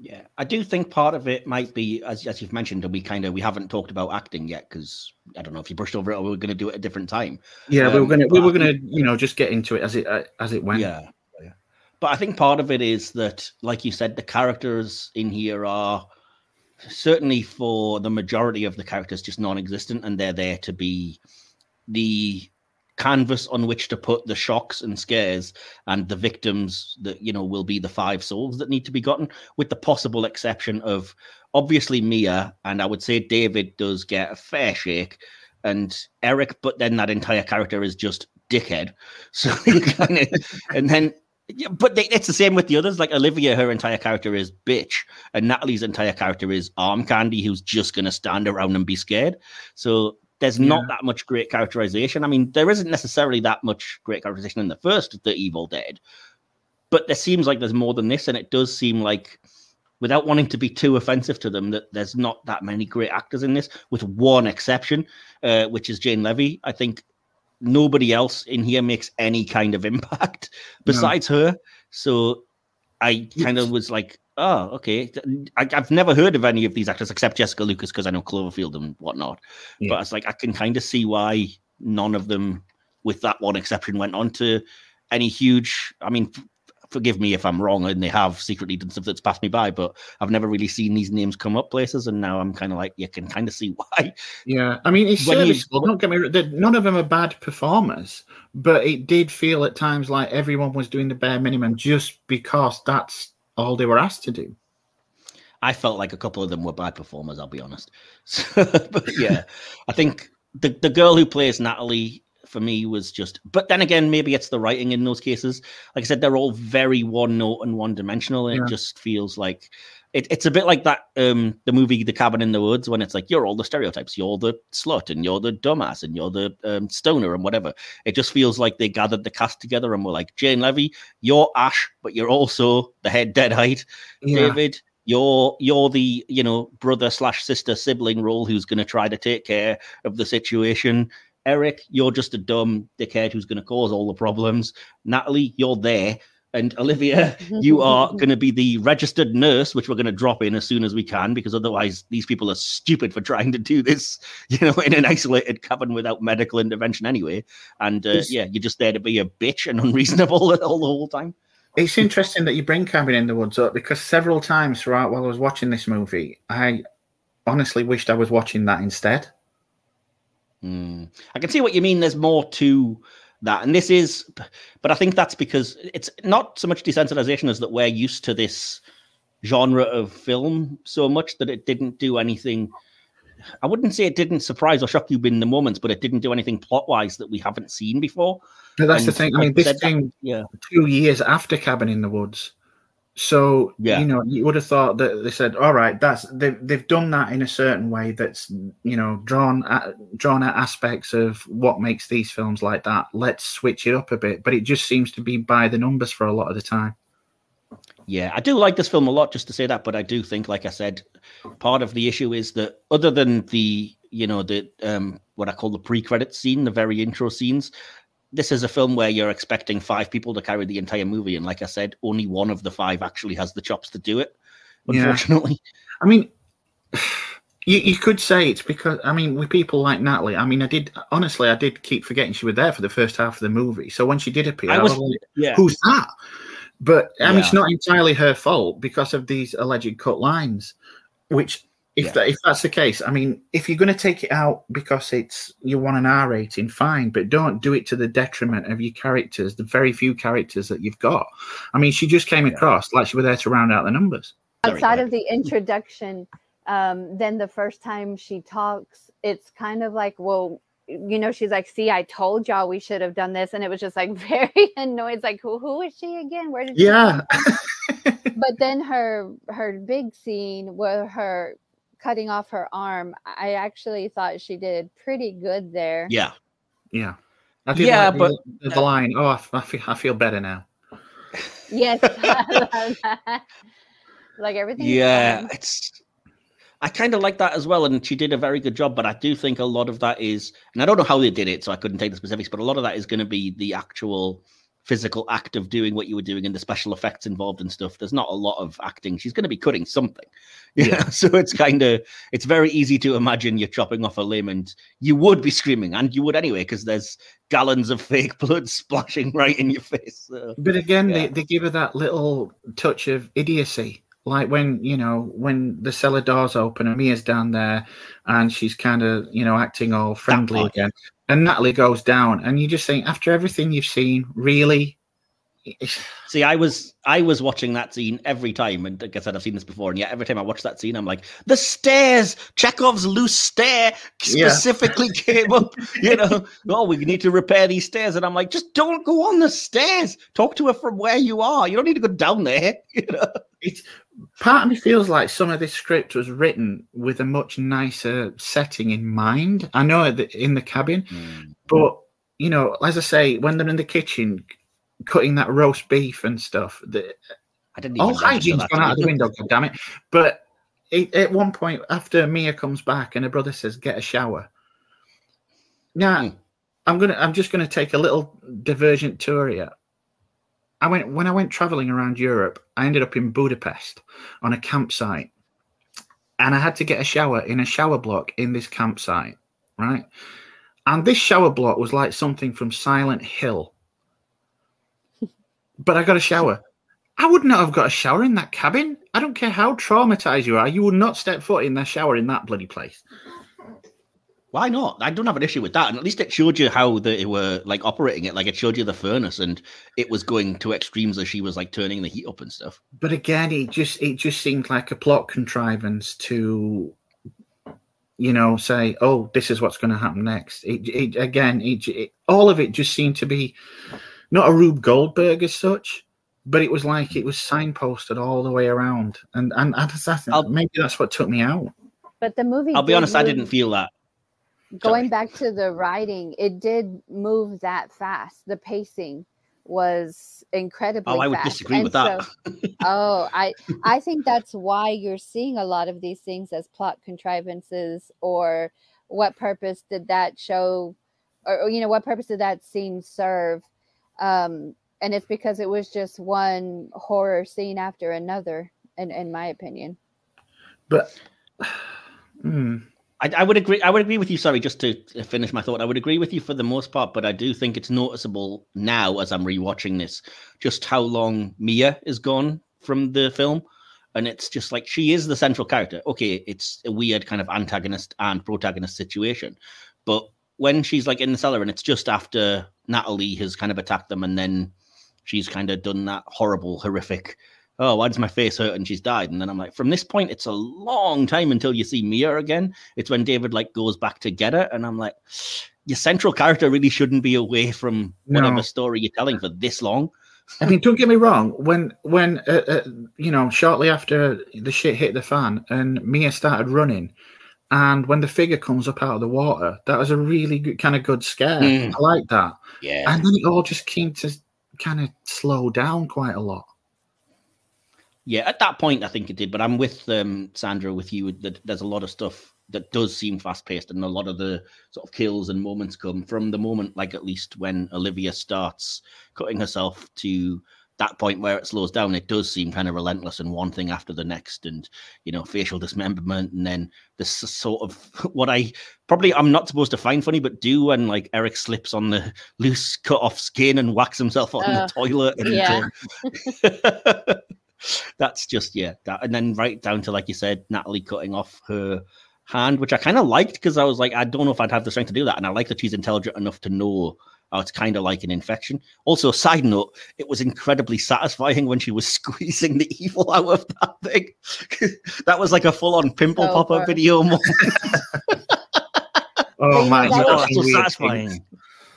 Yeah, I do think part of it might be, as, as you've mentioned, and we kind of we haven't talked about acting yet because I don't know if you brushed over it or we are going to do it at a different time. yeah we were Um, gonna we were gonna you know just get into it as it uh, as it went yeah. But I think part of it is that, like you said, the characters in here are certainly for the majority of the characters just non-existent, and they're there to be the canvas on which to put the shocks and scares and the victims that you know will be the five souls that need to be gotten with the possible exception of obviously mia and i would say david does get a fair shake and eric but then that entire character is just dickhead. <laughs> So and then yeah, but they, it's the same with the others. Like Olivia, her entire character is bitch, and Natalie's entire character is arm candy, who's just gonna stand around and be scared. So there's not that much great characterization. I mean, there isn't necessarily that much great characterization in the first The Evil Dead, but there seems like there's more than this, and it does seem like, without wanting to be too offensive to them, that there's not that many great actors in this, with one exception, uh, which is Jane Levy. I think nobody else in here makes any kind of impact besides her. So I kind of was like, oh, okay. I, I've never heard of any of these actors except Jessica Lucas because I know Cloverfield and whatnot. Yeah. But it's like I can kind of see why none of them, with that one exception, went on to any huge. I mean, forgive me if I'm wrong and they have secretly done stuff that's passed me by, but I've never really seen these names come up places, and now I'm kind of like, you can kind of see <laughs> why. Yeah, I mean, it's When you- serviceable. Don't get me wrong. None of them are bad performers, but it did feel at times like everyone was doing the bare minimum just because that's all they were asked to do. I felt like a couple of them were bad performers. I'll be honest. So, <laughs> but yeah, I think the the girl who plays Natalie for me was just. But then again, maybe it's the writing in those cases. Like I said, they're all very one note and one dimensional. And Yeah. It just feels like it, it's a bit like that um the movie The Cabin in the Woods when it's like you're all the stereotypes. You're the slut and you're the dumbass and you're the um, stoner and whatever. It just feels like they gathered the cast together and were like Jane Levy, you're Ash, but you're also the head deadite. Yeah, David, you're you're the you know brother slash sister sibling role who's going to try to take care of the situation. Eric, you're just a dumb dickhead who's going to cause all the problems. Natalie, you're there. And Olivia, <laughs> you are going to be the registered nurse, which we're going to drop in as soon as we can, because otherwise these people are stupid for trying to do this, <laughs> you know, in an isolated cabin without medical intervention anyway. And uh, yeah, you're just there to be a bitch and <laughs> unreasonable all the whole time. it's interesting that you bring Cabin in the Woods up because several times throughout while I was watching this movie, I honestly wished I was watching that instead. Hmm. I can see what you mean. There's more to that, and this is, but I think that's because it's not so much desensitization as that we're used to this genre of film so much that it didn't do anything. I wouldn't say it didn't surprise or shock you in the moments, but it didn't do anything plot wise that we haven't seen before. But that's the thing. I mean, this thing, that- yeah, two years after Cabin in the Woods, So Yeah. you know, you would have thought that they said, "All right, that's they've they've done that in a certain way that's you know drawn at, drawn at aspects of what makes these films like that. Let's switch it up a bit." But it just seems to be by the numbers for a lot of the time. Yeah, I do like this film a lot, just to say that. But I do think, like I said, part of the issue is that other than the, you know, the um, what I call the pre-credit scene, the very intro scenes, this is a film where you're expecting five people to carry the entire movie, and like I said, only one of the five actually has the chops to do it. Yeah. Unfortunately, I mean, <sighs> you, you could say it's because I mean, with people like Natalie, I mean, I did honestly, I did keep forgetting she was there for the first half of the movie. So when she did appear, I I was- was like, yeah, who's that? But I mean, it's not entirely her fault because of these alleged cut lines. Which, if Yeah. that, if that's the case, I mean, if you're going to take it out because it's you want an R rating, fine, but don't do it to the detriment of your characters, the very few characters that you've got. I mean, she just came Yeah. across like she was there to round out the numbers. Outside of the introduction um then the first time she talks it's kind of like well you know she's like see i told y'all we should have done this and it was just like <laughs> very annoyed It's like who, who is she again where did she Yeah, <laughs> but then her her big scene where her cutting off her arm i actually thought she did pretty good there yeah, yeah. I did Yeah, like but- the, the line. Oh, I, f- I feel, I feel better now. yes <laughs> like everything yeah. It's. I kind of like that as well, and she did a very good job. But I do think a lot of that is, and I don't know how they did it, so I couldn't take the specifics. But a lot of that is going to be the actual physical act of doing what you were doing and the special effects involved and stuff. There's not a lot of acting. She's going to be cutting something. <laughs> Yeah. so it's kind of it's very easy to imagine you're chopping off a limb and you would be screaming, and you would anyway, because there's gallons of <laughs> fake blood splashing right in your face. So. But again, Yeah. they, they give her that little touch of idiocy. Like when, you know, when the cellar doors open and Mia's down there and she's kind of, you know, acting all friendly again. And Natalie goes down and you just think, after everything you've seen, really? See, I was I was watching that scene every time, and like I said, I've seen this before, and yet every time I watch that scene, I'm like, the stairs, Chekhov's loose stair Yeah. specifically <laughs> came up. <laughs> You know, oh, we need to repair these stairs, and I'm like, just don't go on the stairs. Talk to her from where you are. You don't need to go down there. <laughs> You know, It's part of me feels like some of this script was written with a much nicer setting in mind. I know in the cabin, but you know, as I say, when they're in the kitchen cutting that roast beef and stuff, the, I didn't all hygiene's gone out of the window. God damn it! But it, at one point, after Mia comes back and her brother says, "Get a shower," now Hmm. I'm gonna, I'm just gonna take a little divergent tour here. I went when I went traveling around Europe. I ended up in Budapest on a campsite, and I had to get a shower in a shower block in this campsite, right? And this shower block was like something from Silent Hill. <laughs> But I got a shower. I would not have got a shower in that cabin. I don't care how traumatized you are. You would not step foot in that shower in that bloody place. Why not? I don't have an issue with that. And at least it showed you how they were like operating it. Like it showed you the furnace, and it was going to extremes as she was like turning the heat up and stuff. But again, it just it just seemed like a plot contrivance to, you know, say, "Oh, this is what's going to happen next." It, it again, it, it all of it just seemed to be not a Rube Goldberg as such, but it was like it was signposted all the way around, and and I just, I maybe that's what took me out. but the movie I'll be did honest, I didn't feel that. Going Sorry. back to the writing, it did move that fast. The pacing was incredibly Oh, I would fast. disagree And with that. so- <laughs> oh, I I think that's why you're seeing a lot of these things as plot contrivances or what purpose did that show or, or, you know what purpose did that scene serve? Um and it's because it was just one horror scene after another in in my opinion. But <sighs> hmm, I, I would agree. I would agree with you. Sorry, just to finish my thought, I would agree with you for the most part, but I do think it's noticeable now as I'm rewatching this, just how long Mia is gone from the film, and it's just like she is the central character. Okay, it's a weird kind of antagonist and protagonist situation, but when she's like in the cellar and it's just after Natalie has kind of attacked them, and then she's kind of done that horrible, horrific oh, why does my face hurt? And she's died. And then I'm like, from this point, it's a long time until you see Mia again. It's when David like goes back to get her, and I'm like, <sighs> your central character really shouldn't be away from whatever story you're telling for this long. I mean, don't get me wrong. When when uh, uh, you know, shortly after the shit hit the fan and Mia started running, and when the figure comes up out of the water, that was a really good, kind of good scare. Mm. I like that. Yeah. And then it all just came to kind of slow down quite a lot. Yeah, at that point, I think it did. But I'm with um, Sandra, with you. That there's a lot of stuff that does seem fast paced, and a lot of the sort of kills and moments come from the moment, like at least when Olivia starts cutting herself to that point where it slows down. It does seem kind of relentless, and one thing after the next, and you know, facial dismemberment, and then this sort of <laughs> what I probably I'm not supposed to find funny, but do when like Eric slips on the loose cut off skin and whacks himself on Uh, the toilet. And, yeah. <laughs> <laughs> uh, that's just yeah that and then right down to like you said natalie cutting off her hand which i kind of liked because i was like i don't know if i'd have the strength to do that and i like that she's intelligent enough to know oh, it's kind of like an infection. Also side note it was incredibly satisfying when she was <laughs> squeezing the evil out of that thing. <laughs> That was like a full-on pimple So popper video moment. <laughs> Oh my god, that oh, was- so satisfying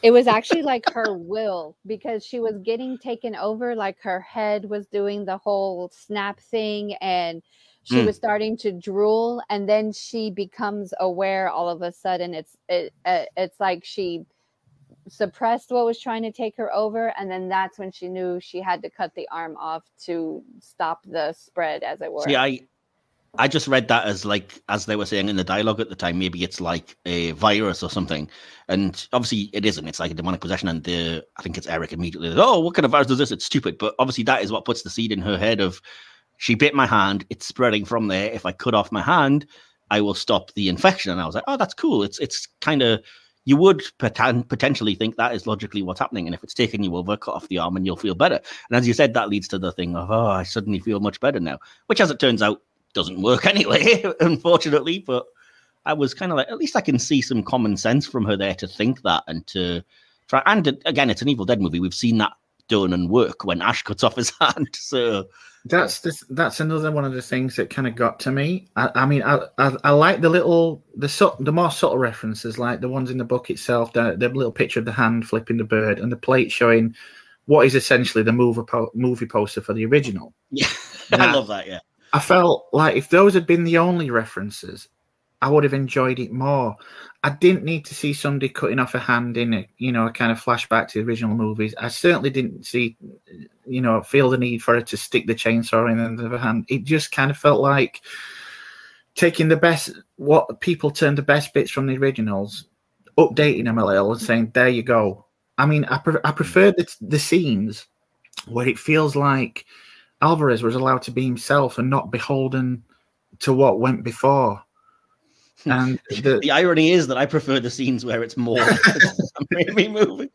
It was actually <laughs> like her will because she was getting taken over, like her head was doing the whole snap thing and she Mm. was starting to drool and then she becomes aware all of a sudden it's it, uh, it's like she suppressed what was trying to take her over and then that's when she knew she had to cut the arm off to stop the spread as it were See, I I just read that as like as they were saying in the dialogue at the time, maybe it's like a virus or something. And obviously it isn't. It's like a demonic possession. And the I think it's Eric immediately. like, Oh, what kind of virus does this? It's stupid. But obviously that is what puts the seed in her head of she bit my hand. It's spreading from there. If I cut off my hand, I will stop the infection. And I was like, oh, that's cool. It's it's kind of you would poten- potentially think that is logically what's happening. And if it's taking you over, cut off the arm and you'll feel better. And as you said, that leads to the thing of, oh, I suddenly feel much better now, which as it turns out doesn't work <laughs> anyway, unfortunately. But I was kind of like, at least I can see some common sense from her there to think that and to try. And again, it's an Evil Dead movie. We've seen that done and work when Ash <laughs> cuts off his hand. So That's this, that's another one of the things that kind of got to me. I, I mean, I, I I like the little the the more subtle references, like the ones in the book itself, the, the little picture of the hand flipping the bird, and the plate showing what is essentially the movie po- movie poster for the original. yeah, <laughs> I love that. Yeah. I felt like if those had been the only references, I would have enjoyed it more. I didn't need to see somebody cutting off a hand in it, you know, a kind of flashback to the original movies. I certainly didn't see, you know, feel the need for her to stick the chainsaw in the other hand. It just kind of felt like taking the best, what people turned the best bits from the originals, updating them a little and saying, there you go. I mean, I, pre- I prefer the, the scenes where it feels like Alvarez was allowed to be himself and not beholden to what went before. <laughs> And the, The irony is that I prefer the scenes where it's more <laughs> movie.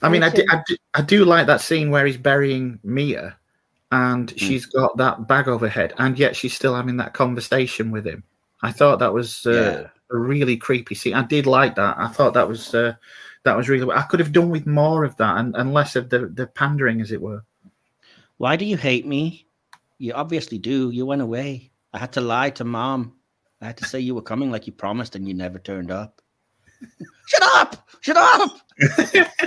I mean, I do. I, do, I do like that scene where he's burying Mia and she's got that bag over her head, and yet she's still having that conversation with him. I thought that was uh, a really creepy scene. I did like that. I thought that was uh, that was really. I could have done with more of that and, and less of the, the pandering, as it were. Why do you hate me? You obviously do. You went away. I had to lie to mom. I had to say you were coming like you promised and you never turned up. <laughs> Shut up! Shut up! <laughs>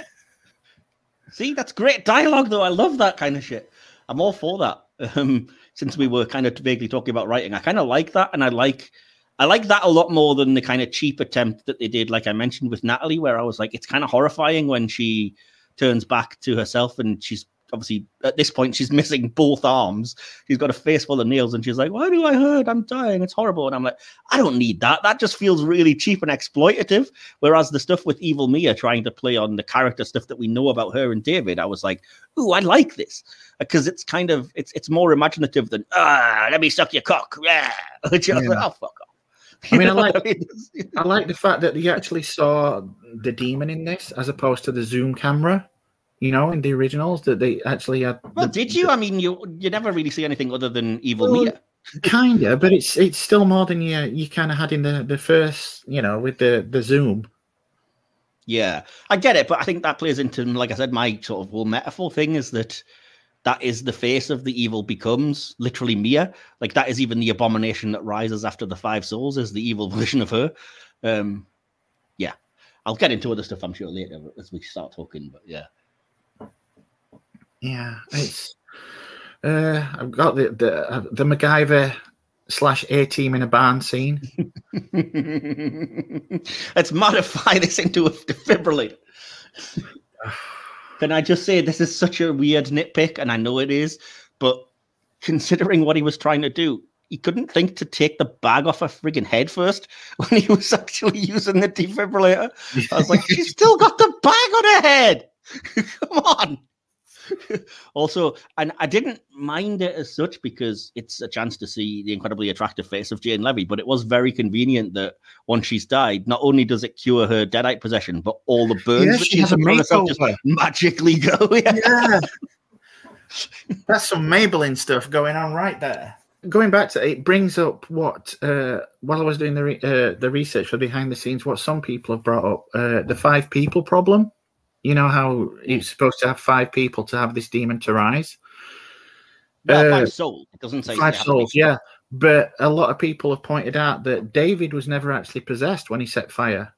See, that's great dialogue, though. I love that kind of shit. I'm all for that. Um, since we were kind of vaguely talking about writing, I kind of like that, and I like, I like that a lot more than the kind of cheap attempt that they did, like I mentioned with Natalie, where I was like, it's kind of horrifying when she turns back to herself and she's obviously at this point she's <laughs> missing both arms. She's got a face full of nails, and she's like, "Why do I hurt? I'm dying. It's horrible." And I'm like, I don't need that. That just feels really cheap and exploitative. Whereas the stuff with Evil Mia trying to play on the character stuff that we know about her and David, I was like, "Ooh, I like this." Because it's kind of it's it's more imaginative than ah, let me suck your cock. <laughs> Yeah, Which I was like, oh fuck off. I mean, <laughs> I like- what mean? I like the fact that you actually saw the demon in this, as opposed to the zoom camera. You know, in the originals, that they actually had. well, the- did you? I mean, you you never really see anything other than Evil Well, Mia. Kinda, but it's it's still more than you you kind of had in the the first, you know, with the the zoom. Yeah, I get it, but I think that plays into, like I said, my sort of whole metaphor thing is that that is the face of the evil becomes literally Mia. Like that is even the abomination that rises after the five souls is the evil <laughs> version of her. Um, yeah, I'll get into other stuff I'm sure later as we start talking, but yeah. Yeah, <sighs> it's. Uh, I've got the the uh, the MacGyver slash A team in a barn scene. Let's modify this into a defibrillator. Can I just say this is such a weird nitpick, and I know it is, but considering what he was trying to do, he couldn't think to take the bag off her friggin' head first <laughs> when he was actually using the defibrillator. I was like, she's still got the bag on her head. <laughs> Come on. <laughs> also, and I didn't mind it as such because it's a chance to see the incredibly attractive face of Jane Levy, but it was very convenient that once she's died, not only does it cure her deadite possession, but all the burns Yeah, that she she's has a herself just magically <laughs> go. Yeah. Yeah, <laughs> that's some Maybelline stuff going on right there. Going back to it, brings up what uh, while I was doing the re- uh, the research for behind the scenes, what some people have brought up uh, the five people problem. You know how it's supposed to have five people to have this demon to rise. Well, Uh, five souls. It doesn't say five souls, yeah. But a lot of people have pointed out that David was never actually possessed when he set fire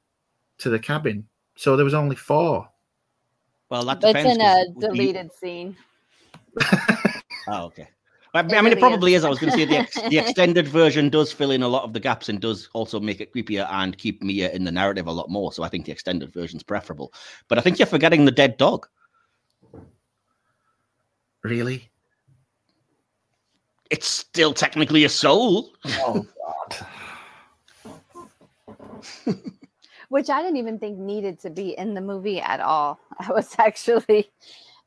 to the cabin. So there was only four. Well, that It's depends. in 'cause a would be- deleted scene. <laughs> Oh, okay. I, I It mean, really it probably is. is. I was going to say the, ex- the <laughs> extended version does fill in a lot of the gaps and does also make it creepier and keep Mia in the narrative a lot more. So I think the extended version's preferable. But I think you're forgetting the dead dog. Really? It's still technically a soul. Oh <laughs> God. which I didn't even think needed to be in the movie at all. I was <laughs> actually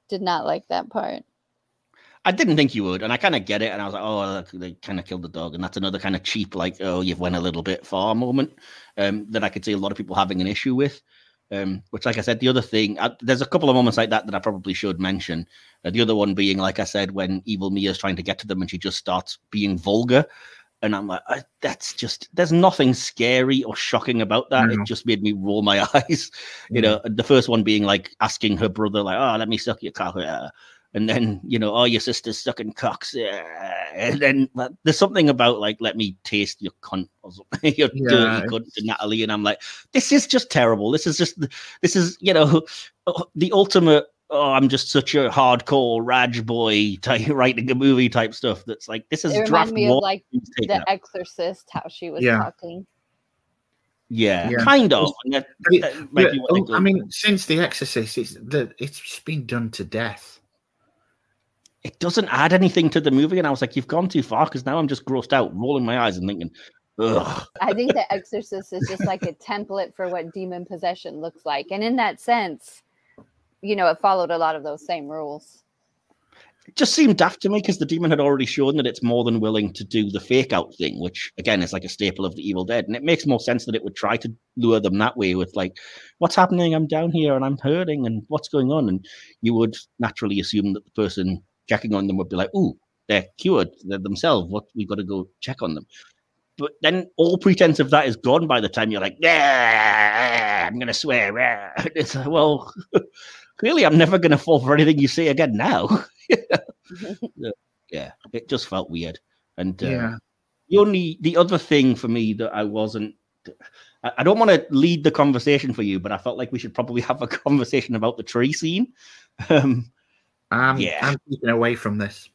did not like that part. I didn't think you would, and I kind of get it. And I was like, oh, they kind of killed the dog, and that's another kind of cheap, like, oh, you've went a little bit far moment um, that I could see a lot of people having an issue with. Um, which, like I said, the other thing, I, there's a couple of moments like that that I probably should mention. Uh, the other one being, like I said, when Evil Mia's trying to get to them and she just starts being vulgar. And I'm like, I, that's just, there's nothing scary or shocking about that. It just made me roll my <laughs> eyes. You know, the first one being like asking her brother, like, oh, let me suck your cock. Yeah." And then, you know, oh, your sister's sucking cocks. yeah." <laughs> And then but there's something about like, let me taste your cunt or something, <laughs> your Yeah, dirty cunt to Natalie. And I'm like, this is just terrible. This is just, this is, you know, <laughs> the ultimate. Oh, I'm just such a hardcore Raj boy type writing a movie type stuff. That's like this is It draft reminded me of like Please take it The out. Exorcist, how she was Yeah. talking. yeah, Yeah. kind of. And that- that Yeah, be what they oh, go I mean, since The Exorcist, it's the it's just been done to death. It doesn't add anything to the movie. And I was like, you've gone too far because now I'm just grossed out, rolling my eyes and thinking, ugh. I think The Exorcist is just like a template for what demon possession looks like. And in that sense, you know, it followed a lot of those same rules. It just seemed daft to me because the demon had already shown that it's more than willing to do the fake out thing, which again is like a staple of the Evil Dead. And it makes more sense that it would try to lure them that way with like, what's happening? I'm down here and I'm hurting and what's going on? And you would naturally assume that the person checking on them would be like, ooh, they're cured they're themselves. What we've got to go check on them. But then all pretense of that is gone by the time you're like, yeah, I'm gonna swear. ah." <laughs> It's like, well, <laughs> clearly I'm never gonna fall for anything you say again now. <laughs> yeah, it just felt weird. And uh, Yeah. the only the other thing for me that I wasn't I, I don't want to lead the conversation for you, but I felt like we should probably have a conversation about the tree scene. Um, I'm, Yeah. I'm keeping away from this.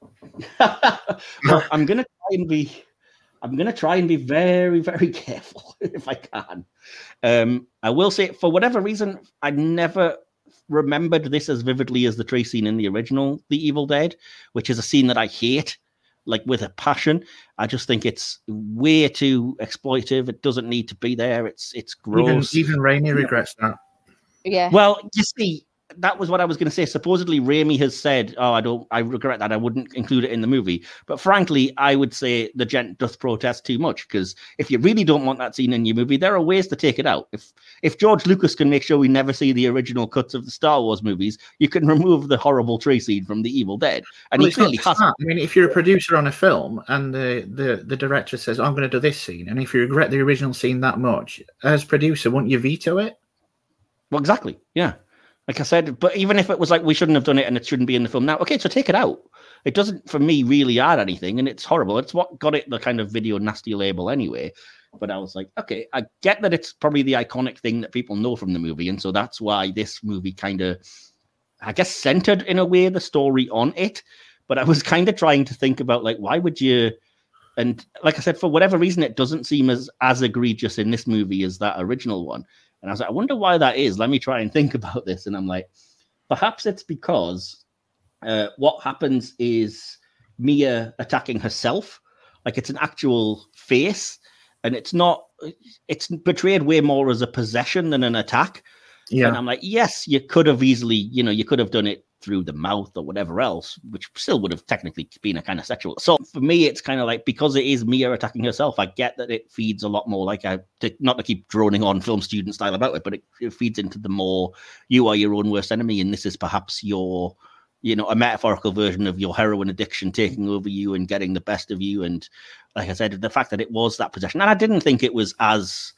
<laughs> well, I'm gonna try and be I'm gonna try and be very, very <laughs> careful if I can. Um, I will say for whatever reason, I never remembered this as vividly as the tree scene in the original The Evil Dead, which is a scene that I hate, like with a passion. I just think it's way too exploitive. It doesn't need to be there. It's it's Even, gross. even Raimi regrets that. Yeah. Well, you see, that was what I was going to say. Supposedly, Raimi has said, "Oh, I don't, I regret that. I wouldn't include it in the movie." But frankly, I would say the gent doth protest too much because if you really don't want that scene in your movie, there are ways to take it out. If if George Lucas can make sure we never see the original cuts of the Star Wars movies, you can <laughs> remove the horrible tree scene from The Evil Dead, and Well, he clearly has. I mean, if you're a producer on a film and the, the, the director says, oh, I'm going to do this scene, and if you regret the original scene that much, as producer, won't you veto it? Well, exactly. Yeah. Like I said, but even if it was like we shouldn't have done it and it shouldn't be in the film now, okay, so take it out. It doesn't, for me, really add anything, and it's horrible. It's what got it the kind of video nasty label anyway. But I was like, okay, I get that it's probably the iconic thing that people know from the movie, and so that's why this movie kind of I guess, centered in a way the story on it. But I was kind of trying to think about like, why would you? And like I said, for whatever reason, it doesn't seem as as egregious in this movie as that original one. And I was like, I wonder why that is. Let me try and think <laughs> about this. And I'm like, perhaps it's because uh, what happens is Mia attacking herself. Like it's an actual face, and it's not. It's portrayed way more as a possession than an attack. Yeah. And I'm like, yes, you could have easily, you know, you could have done it through the mouth or whatever else, which still would have technically been a kind of sexual assault. For me, it's kind of like because it is Mia attacking herself, I get that it feeds a lot more like a to, not to keep droning on film student style about it, but it, it feeds into the more you are your own worst enemy, and this is perhaps your you know, a metaphorical version of your heroin addiction taking over you and getting the best of you. And like I said, the fact that it was that possession, and I didn't think it was as,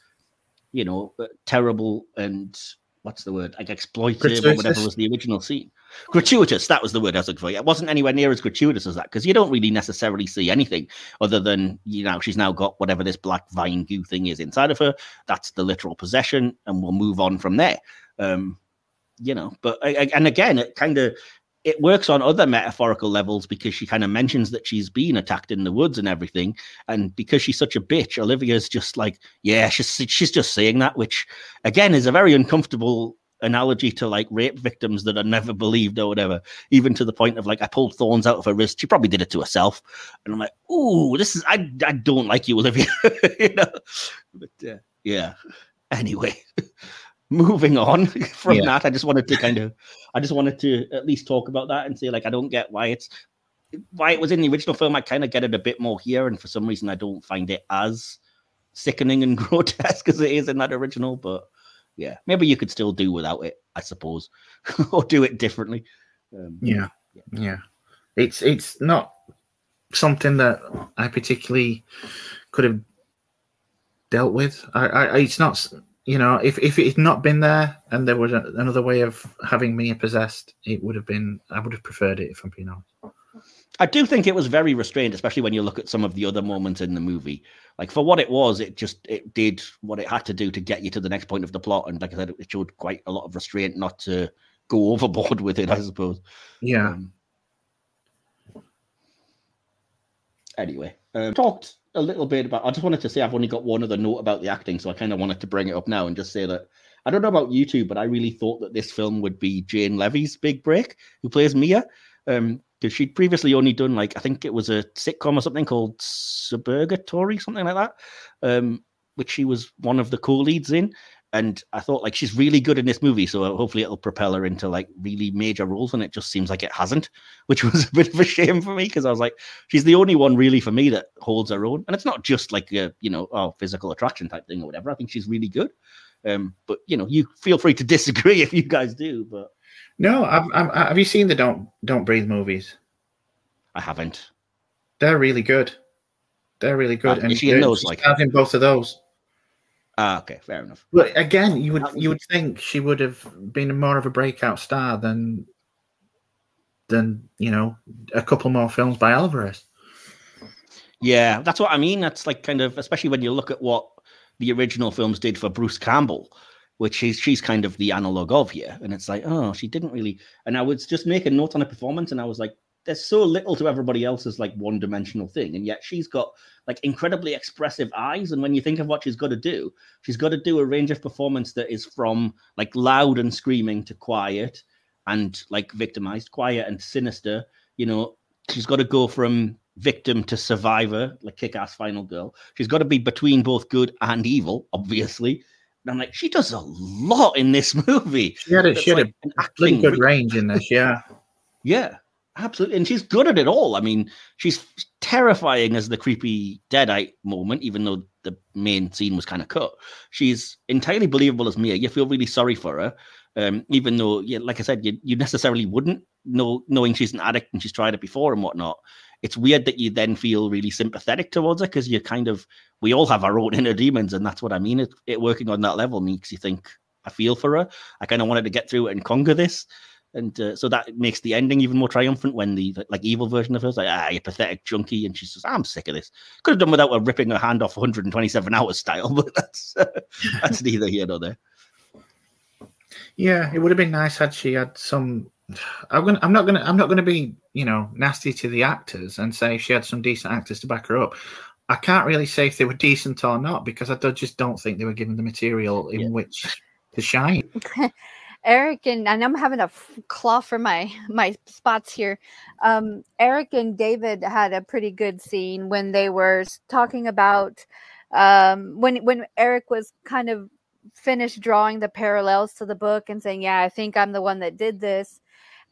you know, uh, terrible and what's the word, like exploitive or whatever was the original scene. Gratuitous, that was the word I was looking for. It wasn't anywhere near as gratuitous as that because you don't really necessarily see anything other than, you know, she's now got whatever this black vine goo thing is inside of her. That's the literal possession, and we'll move on from there. Um, you know, but and again, it kind of it works on other metaphorical levels because she kind of mentions that she's been attacked in the woods and everything, and because she's such a bitch, Olivia's just like, yeah, she's she's just saying that, which again is a very uncomfortable analogy to like rape victims that are never believed or whatever, even to the point of like I pulled thorns out of her wrist. She probably did it to herself, and I'm like, ooh, this is I I don't like you, Olivia, <laughs> you know, but uh, yeah. Anyway, <laughs> moving on <laughs> from Yeah. that, I just wanted to kind of I just wanted to at least talk about that and say, like, I don't get why it's why it was in the original film. I kind of get it a bit more here, and for some reason, I don't find it as sickening and grotesque as it is in that original. But yeah, maybe you could still do without it, I suppose, <laughs> or do it differently. Um, Yeah, yeah. It's it's not something that I particularly could have dealt with. I, I it's not you know if if it had not been there and there was a, another way of having Mia possessed, it would have been I would have preferred it if I'm being honest. I do think it was very restrained, especially when you look at some of the other moments in the movie. Like for what it was, it just it did what it had to do to get you to the next point of the plot, and like I said, it showed quite a lot of restraint not to go <laughs> overboard with it. I suppose. Yeah, Um, anyway, uh, talked a little bit about. I just wanted to say I've only got one other note about the acting, so I kind of wanted to bring it up now and just say that I don't know about you two, but I really thought that this film would be Jane Levy's big break, who plays Mia, because she'd previously only done like I think it was a sitcom or something called Suburgatory, something like that, um, which she was one of the co-leads in. And I thought like she's really good in this movie, so hopefully it'll propel her into like really major roles. And it just seems like it hasn't, <laughs> which was a bit of a shame for me because I was like, she's the only one really for me that holds her own. And it's not just like a you know oh physical attraction type thing or whatever. I think she's really good. Um, but you know, you feel free to <laughs> disagree if you guys do, but no. I've, I've, have you seen the Don't Don't Breathe movies? I haven't. They're really good. They're really good. Ah, is she in uh, those, like- stars in both of those. Ah, okay, fair enough. But again, you would you would think she would have been more of a breakout star than than you know a couple more films by Alvarez. Yeah, that's what I mean. That's like kind of, especially when you look at what the original films did for Bruce Campbell, which is she's kind of the analog of here. And it's like, oh, she didn't really. And I was just making notes on her performance, and I was like, there's so little to everybody else's like one dimensional thing. And yet she's got like incredibly expressive eyes. And when you think of what she's got to do, she's got to do a range of performance that is from like loud and screaming to quiet and like victimized, quiet and sinister. You know, she's got to go from victim to survivor, like kick ass final girl. She's got to be between both good and evil, obviously. And I'm like, she does a lot in this <laughs> movie. She had a, she had like a good range in this. Yeah, <laughs> Yeah, absolutely. And she's good at it all. I mean, she's terrifying as the creepy deadite moment, even though the main scene was kind of cut. She's entirely believable as Mia. You feel really sorry for her. Um, even though, yeah, like I said, you, you necessarily wouldn't know knowing she's an addict and she's tried it before and whatnot. It's weird that you then feel really sympathetic towards her because you're kind of we all have our own inner demons, and that's what I mean. It, it working on that level makes you think I feel for her. I kind of wanted to get through it and conquer this and uh, so that makes the ending even more triumphant when the like evil version of her is like ah you pathetic junkie and she says i'm sick of this could have done without her ripping her hand off 127 hours style <laughs> but that's that's neither here nor there yeah. It would have been nice had she had some I'm gonna, I'm not gonna, I'm not gonna be, you know, nasty to the actors and say she had some decent actors to back her up. I can't really say if they were decent or not because I do, just don't think they were given the material in Yeah. which to shine. <laughs> Eric and and I'm having a f- claw for my my spots here. Um, Eric and David had a pretty good scene when they were talking about um, when when Eric was kind of finished drawing the parallels to the book and saying, "Yeah, I think I'm the one that did this,"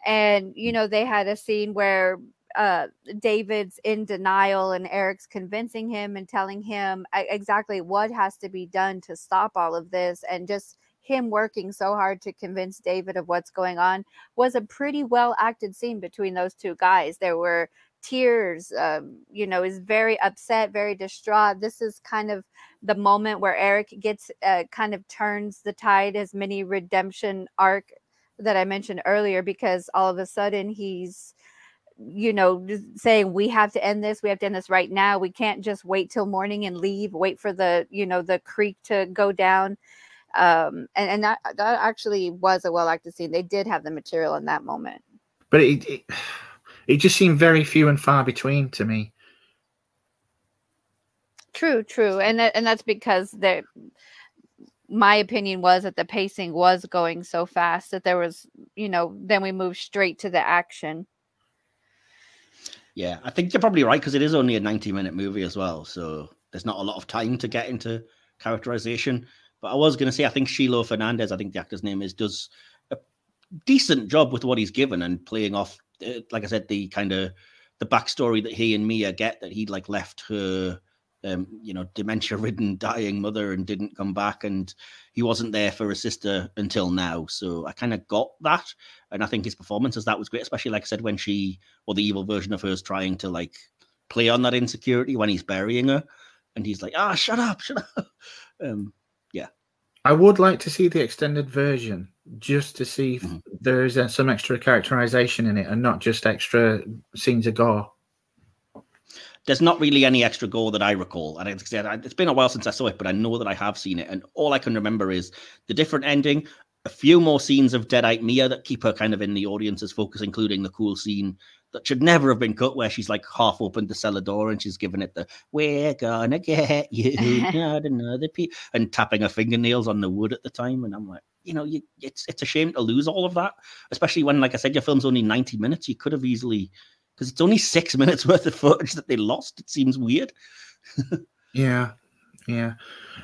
and you know they had a scene where uh David's in denial and Eric's convincing him and telling him exactly what has to be done to stop all of this and just him working so hard to convince David of what's going on was a pretty well acted scene between those two guys. There were tears, um, you know, is very upset, very distraught. This is kind of the moment where Eric gets uh, kind of turns the tide, his mini redemption arc that I mentioned earlier, because all of a sudden he's you know saying we have to end this we have to end this right now we can't just wait till morning and leave wait for the you know the creek to go down um and, and that that actually was a well acted scene they did have the material in that moment But it, it, it just seemed very few and far between to me. true true and and that's because there my opinion was that the pacing was going so fast that there was you know then we moved straight to the action Yeah, I think you're probably right because it is only a 90 minute movie as well. So there's not a lot of time to get into characterization. But I was going to say, I think Shiloh Fernandez, I think the actor's name is, does a decent job with what he's given and playing off, uh, like I said, the kind of the backstory that he and Mia get that he'd like left her, um, you know, dementia ridden, dying mother and didn't come back. And he wasn't there for his sister until now. So I kind of got that. And I think his performance as that was great, especially like I said, when she or the evil version of her is trying to like play on that insecurity when he's burying her. And he's like, ah, shut up, <laughs> shut up. Um, yeah. I would like to see the extended version just to see if Mhm. there's uh, some extra characterization in it and not just extra scenes of gore. There's not really any extra gore that I recall. And like I said, it's been a while since I saw it, but I know that I have seen it. And all I can remember is the different ending, a few more scenes of Deadite Mia that keep her kind of in the audience's focus, including the cool scene that should never have been cut, where she's like half opened the cellar door and she's giving it the "We're gonna get you, <laughs> not another piece," and tapping her fingernails on the wood at the time. And I'm like, you know, you, it's it's a shame to lose all of that, especially when, like I said, your film's only 90 minutes. You could have easily because it's only six <laughs> minutes worth of footage that they lost. It seems weird. Yeah, yeah.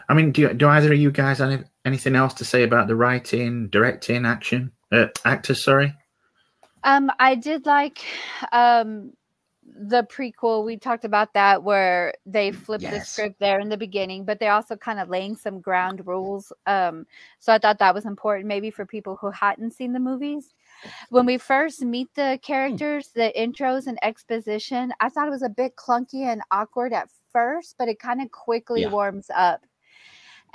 I mean, do do either of you guys have any, anything else to say about the writing, directing, action, uh, actors? Sorry. Um, I did like um the prequel. We talked about that where they flipped the script there in the beginning, but they're also kind of laying some ground rules. Um, so I thought that was important, maybe for people who hadn't seen the movies. When we first meet the hmm. characters, the intros and exposition, I thought it was a bit clunky and awkward at first, but it kind of quickly Yeah. warms up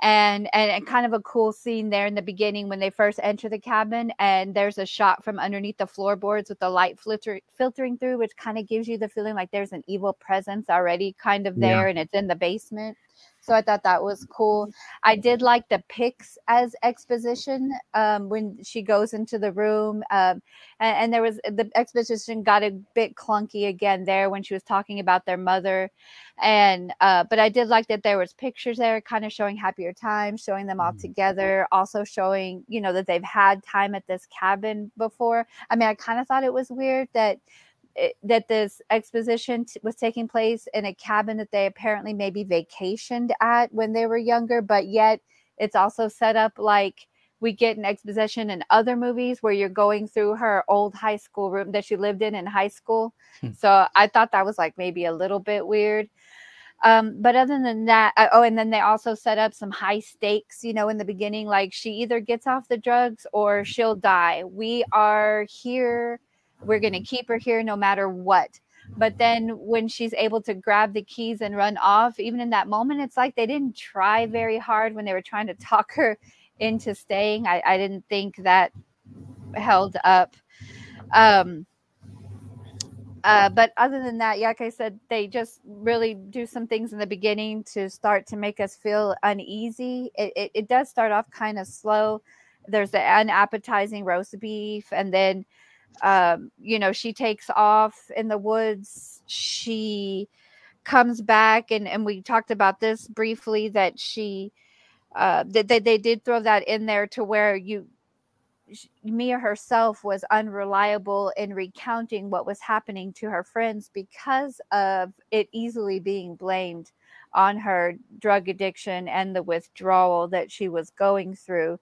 and, and and kind of a cool scene there in the beginning when they first enter the cabin and there's a shot from underneath the floorboards with the light filter, filtering through which kind of gives you the feeling like there's an evil presence already kind of Yeah. there and it's in the basement so i thought that was cool. I did like the pics as exposition um, when she goes into the room um, and, and there was the exposition got a bit clunky again there when she was talking about their mother. And uh but i did like that there was pictures there kind of showing happier times showing them all Mhm. together also showing you know that they've had time at this cabin before. I mean i kind of thought it was weird that it, that this exposition t- was taking place in a cabin that they apparently maybe vacationed at when they were younger but yet it's also set up like we get an exposition in other movies where you're going through her old high school room that she lived in in high school Hmm. so i thought that was like maybe a little bit weird um, but other than that, uh, oh, and then they also set up some high stakes, you know, in the beginning, like she either gets off the drugs or she'll die. We are here. We're going to keep her here no matter what. But then when she's able to grab the keys and run off, even in that moment, it's like they didn't try very hard when they were trying to talk <laughs> her into staying. I, I didn't think that held up. Um, uh, but other than that, yeah, like I said, they just really do some things in the beginning to start to make us feel uneasy. It, it, it does start off kind of slow. There's the unappetizing roast beef, and then um, you know, she takes off in the woods. She comes back, and and we talked about this briefly that she uh, that they, they did throw that in there to where you Mia herself was unreliable in recounting what was happening to her friends because of it easily being blamed on her drug addiction and the withdrawal that she was going through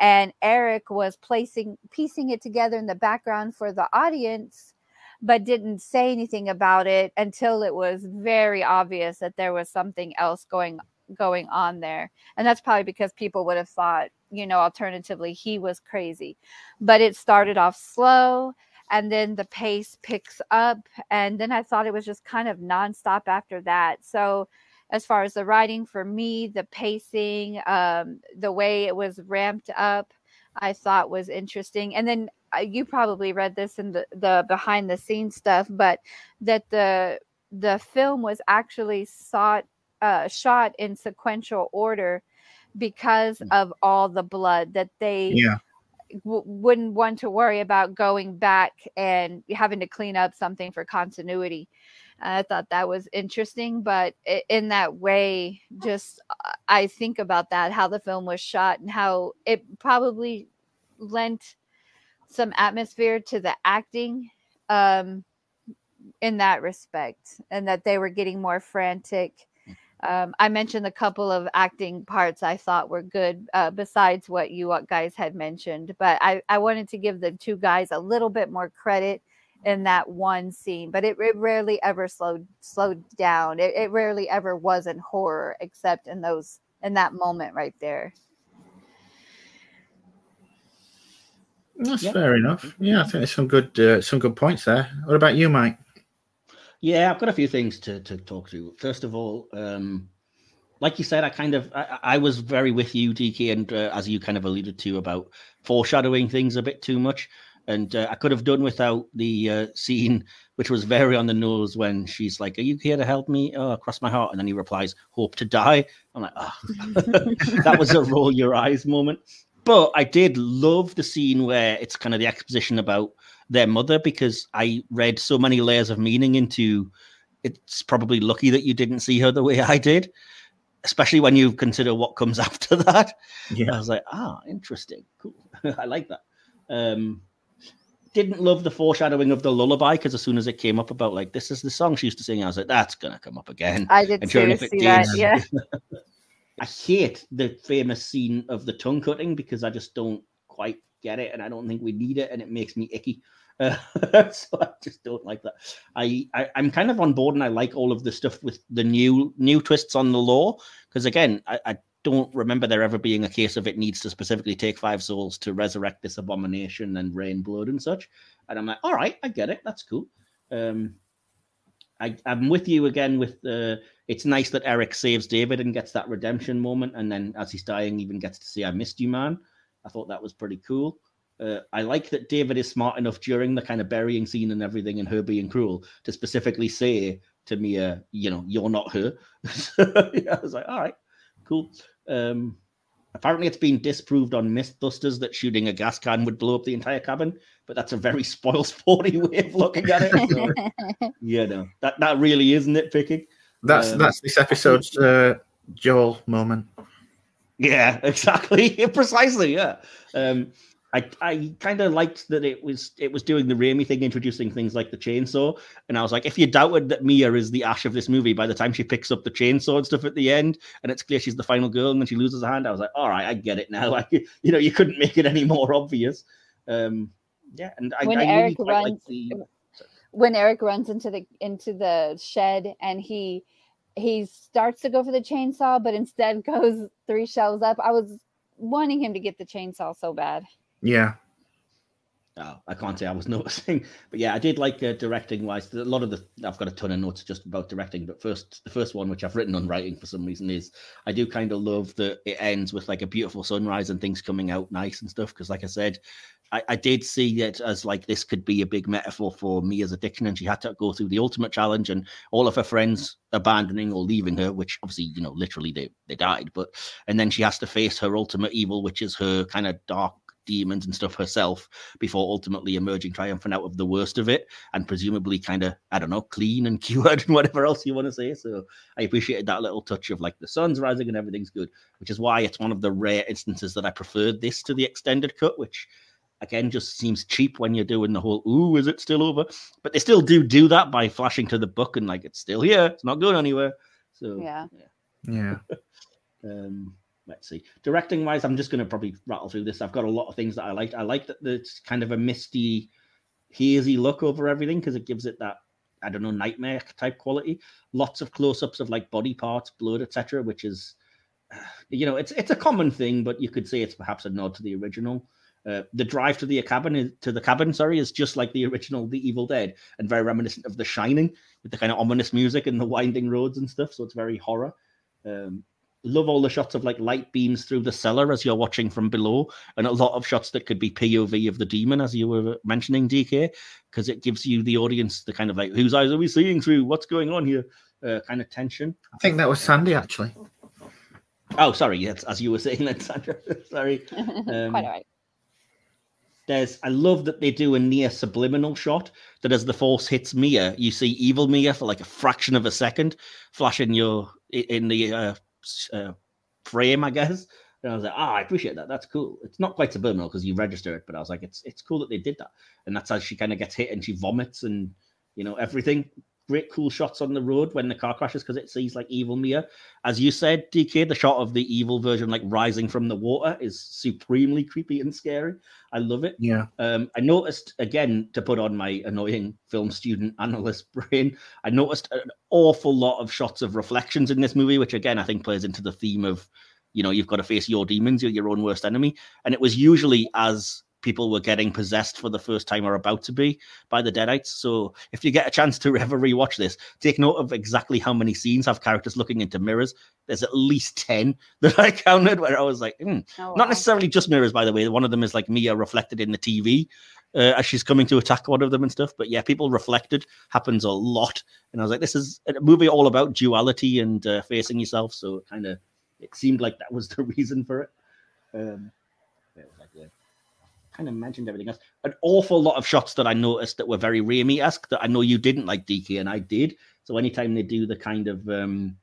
and Eric was placing piecing it together in the background for the audience but didn't say anything about it until it was very obvious that there was something else going going on there. And that's probably because people would have thought you know alternatively he was crazy. But it started off slow and then the pace picks up and then i thought it was just kind of nonstop after that. So as far as the writing for me, the pacing, um, the way it was ramped up, I thought was interesting. And then uh, you probably read this in the, the behind the scenes stuff, but that the the film was actually sought uh, shot in sequential order because mm. of all the blood that they yeah. w- wouldn't want to worry about going back and having to clean up something for continuity. I thought that was interesting, but in that way, just uh, I think about that how the film was shot and how it probably lent some atmosphere to the acting um, in that respect, and that they were getting more frantic. Um, I mentioned a couple of acting parts I thought were good, uh, besides what you guys had mentioned. But I, I wanted to give the two guys a little bit more credit in that one scene, but it, it rarely ever slowed slowed down. It, it rarely ever was in horror, except in those in that moment right there. That's yep. fair enough. Yeah, I think there's some good uh, some good points there. What about you, Mike? Yeah, I've got a few things to to talk to. First of all, um, like you said, I kind of I, I was very with you, DK, and uh, as you kind of alluded to about foreshadowing things a bit too much. And uh, I could have done without the uh, scene, which was very on the nose when she's like, Are you here to help me? Oh, cross my heart. And then he replies, Hope to die. I'm like, Oh, <laughs> that was a roll your eyes moment. But I did love the scene where it's kind of the exposition about their mother because I read so many layers of meaning into it's probably lucky that you didn't see her the way I did, especially when you consider what comes <laughs> after that. Yeah. I was like, ah, interesting. Cool. <laughs> I like that. Um, didn't love the foreshadowing of the lullaby because as soon as it came up about like this is the song she used to sing, I was like, that's gonna come up again. I did and sure see that. Yeah. <laughs> I hate the famous scene of the tongue cutting because I just don't quite get it, and I don't think we need it, and it makes me icky. Uh, <laughs> so I just don't like that. I, I am kind of on board, and I like all of the stuff with the new new twists on the lore because again, I, I don't remember there ever being a case of it needs to specifically take five souls to resurrect this abomination and rain blood and such. And I'm like, all right, I get it. That's cool. Um, I, am with you again with the. Uh, it's nice that Eric saves David and gets that redemption moment, and then as he's dying, even gets to say, "I missed you, man." I thought that was pretty cool. Uh, I like that David is smart enough during the kind of burying scene and everything, and her being cruel to specifically say to Mia, "You know, you're not her." <laughs> yeah, I was like, "All right, cool." Um, apparently, it's been disproved on Mythbusters that shooting a gas can would blow up the entire cabin, but that's a very <laughs> spoil sporty <laughs> way of looking at it. So, yeah, no, that that really is nitpicking. That's um, that's this episode's uh, Joel moment. Yeah, <laughs> exactly, precisely. Yeah. Um, I, I kind of liked that it was it was doing the Raimi thing, introducing things like the chainsaw, and I was like, if you doubted that Mia is the Ash of this movie, by the time she picks up the chainsaw and stuff at the end, and it's clear she's the final girl, and then she loses a hand, I was like, all right, I get it now. <laughs> Like, you know, you couldn't make it any more obvious. Um, yeah, and I, when I Eric really runs, the... when Eric runs into the into the shed and he he starts to go for the chainsaw, but instead <laughs> goes three shelves up. I was wanting him to get the chainsaw so bad. Yeah. Oh, I can't say I was <laughs> noticing, but yeah, I did like uh, directing wise. A lot of the I've got a ton of notes just about directing, but first, the first one which I've written on writing for some reason is I do kind of love that it ends with like a beautiful sunrise and things coming out nice and stuff. Because, like I said, I, I did see it as like this could be a big metaphor for me Mia's addiction, and she had to go through the ultimate challenge, and all of her friends abandoning or leaving her, which obviously you know literally they they died, but and then she has to face her ultimate evil, which is her kind of dark demons and stuff herself before ultimately emerging triumphant out of the worst of it and presumably kind of I don't know clean and <laughs> cured and whatever else you want to say. So I appreciated that little touch of like the sun's rising and everything's good, which is why it's one of the rare instances that I preferred this to the extended cut, which again just seems cheap when you're doing the whole ooh is it still over but they still do do that by flashing to the book and like it's still here it's not going anywhere so Yeah. Yeah. <laughs> um let's see directing wise i'm just going to probably rattle through this i've got a lot of things that i liked i like that it's kind of a misty hazy look over everything because it gives it that i don't know nightmare type quality lots of close-ups of like body parts blood etc which is <sighs> you know it's it's a common thing but you could say it's perhaps a nod to the original uh, the drive to the cabin is, to the cabin, sorry, is just like the <laughs> original The Evil Dead and very reminiscent of The Shining with the kind of ominous music and the winding roads and stuff. So it's very horror. Um, love all the shots of like light beams through the cellar as you're watching from below, and a lot of shots that could be POV of the demon, as you were mentioning, DK, because it gives you the audience the kind of like whose eyes are we seeing through? What's going on here? Uh, kind of tension. I think that was Sandy actually. Oh, sorry, yes, as you were saying that, Sandra. <laughs> sorry. <laughs> Quite Um, all right. There's, I love that they do a near subliminal shot that as the force hits Mia, you see evil Mia for like a fraction of a second, flashing your in the uh, s- uh, frame, I guess. And I was like, ah, I appreciate that. That's cool. It's not quite subliminal because you register it, but I was like, it's it's cool that they did that. And that's how she kind of gets hit and she vomits and you know everything. Great cool shots on the road when the car crashes because it sees like evil Mia. As you said, DK, the shot of the evil version like rising from the water is supremely creepy and scary. I love it. Yeah. Um, I noticed again to put on my annoying film student analyst <laughs> brain. I noticed an awful lot of shots of reflections in this movie, which again I think plays into the theme of, you know, you've got to face your demons, you're your own worst enemy. And it was usually as people were getting possessed for the first time or about to be by the Deadites. So if you get a chance to <laughs> ever rewatch this, take note of exactly how many scenes have characters looking into mirrors. There's at least ten <laughs> that I counted where I was like, hmm, Oh, not necessarily just mirrors, by the way. One of them is like Mia reflected in the TV uh, as she's coming to attack one of them and stuff. But yeah, people reflected happens a lot, and I was like, this is a movie all about duality and uh, facing yourself. So it kind of it seemed like that was the <laughs> reason for it. Um, where was I going? Kind of mentioned everything else. An awful lot of shots that I noticed that were very Raimi-esque that I know you didn't like, DK, and I did. So anytime they do the kind of um,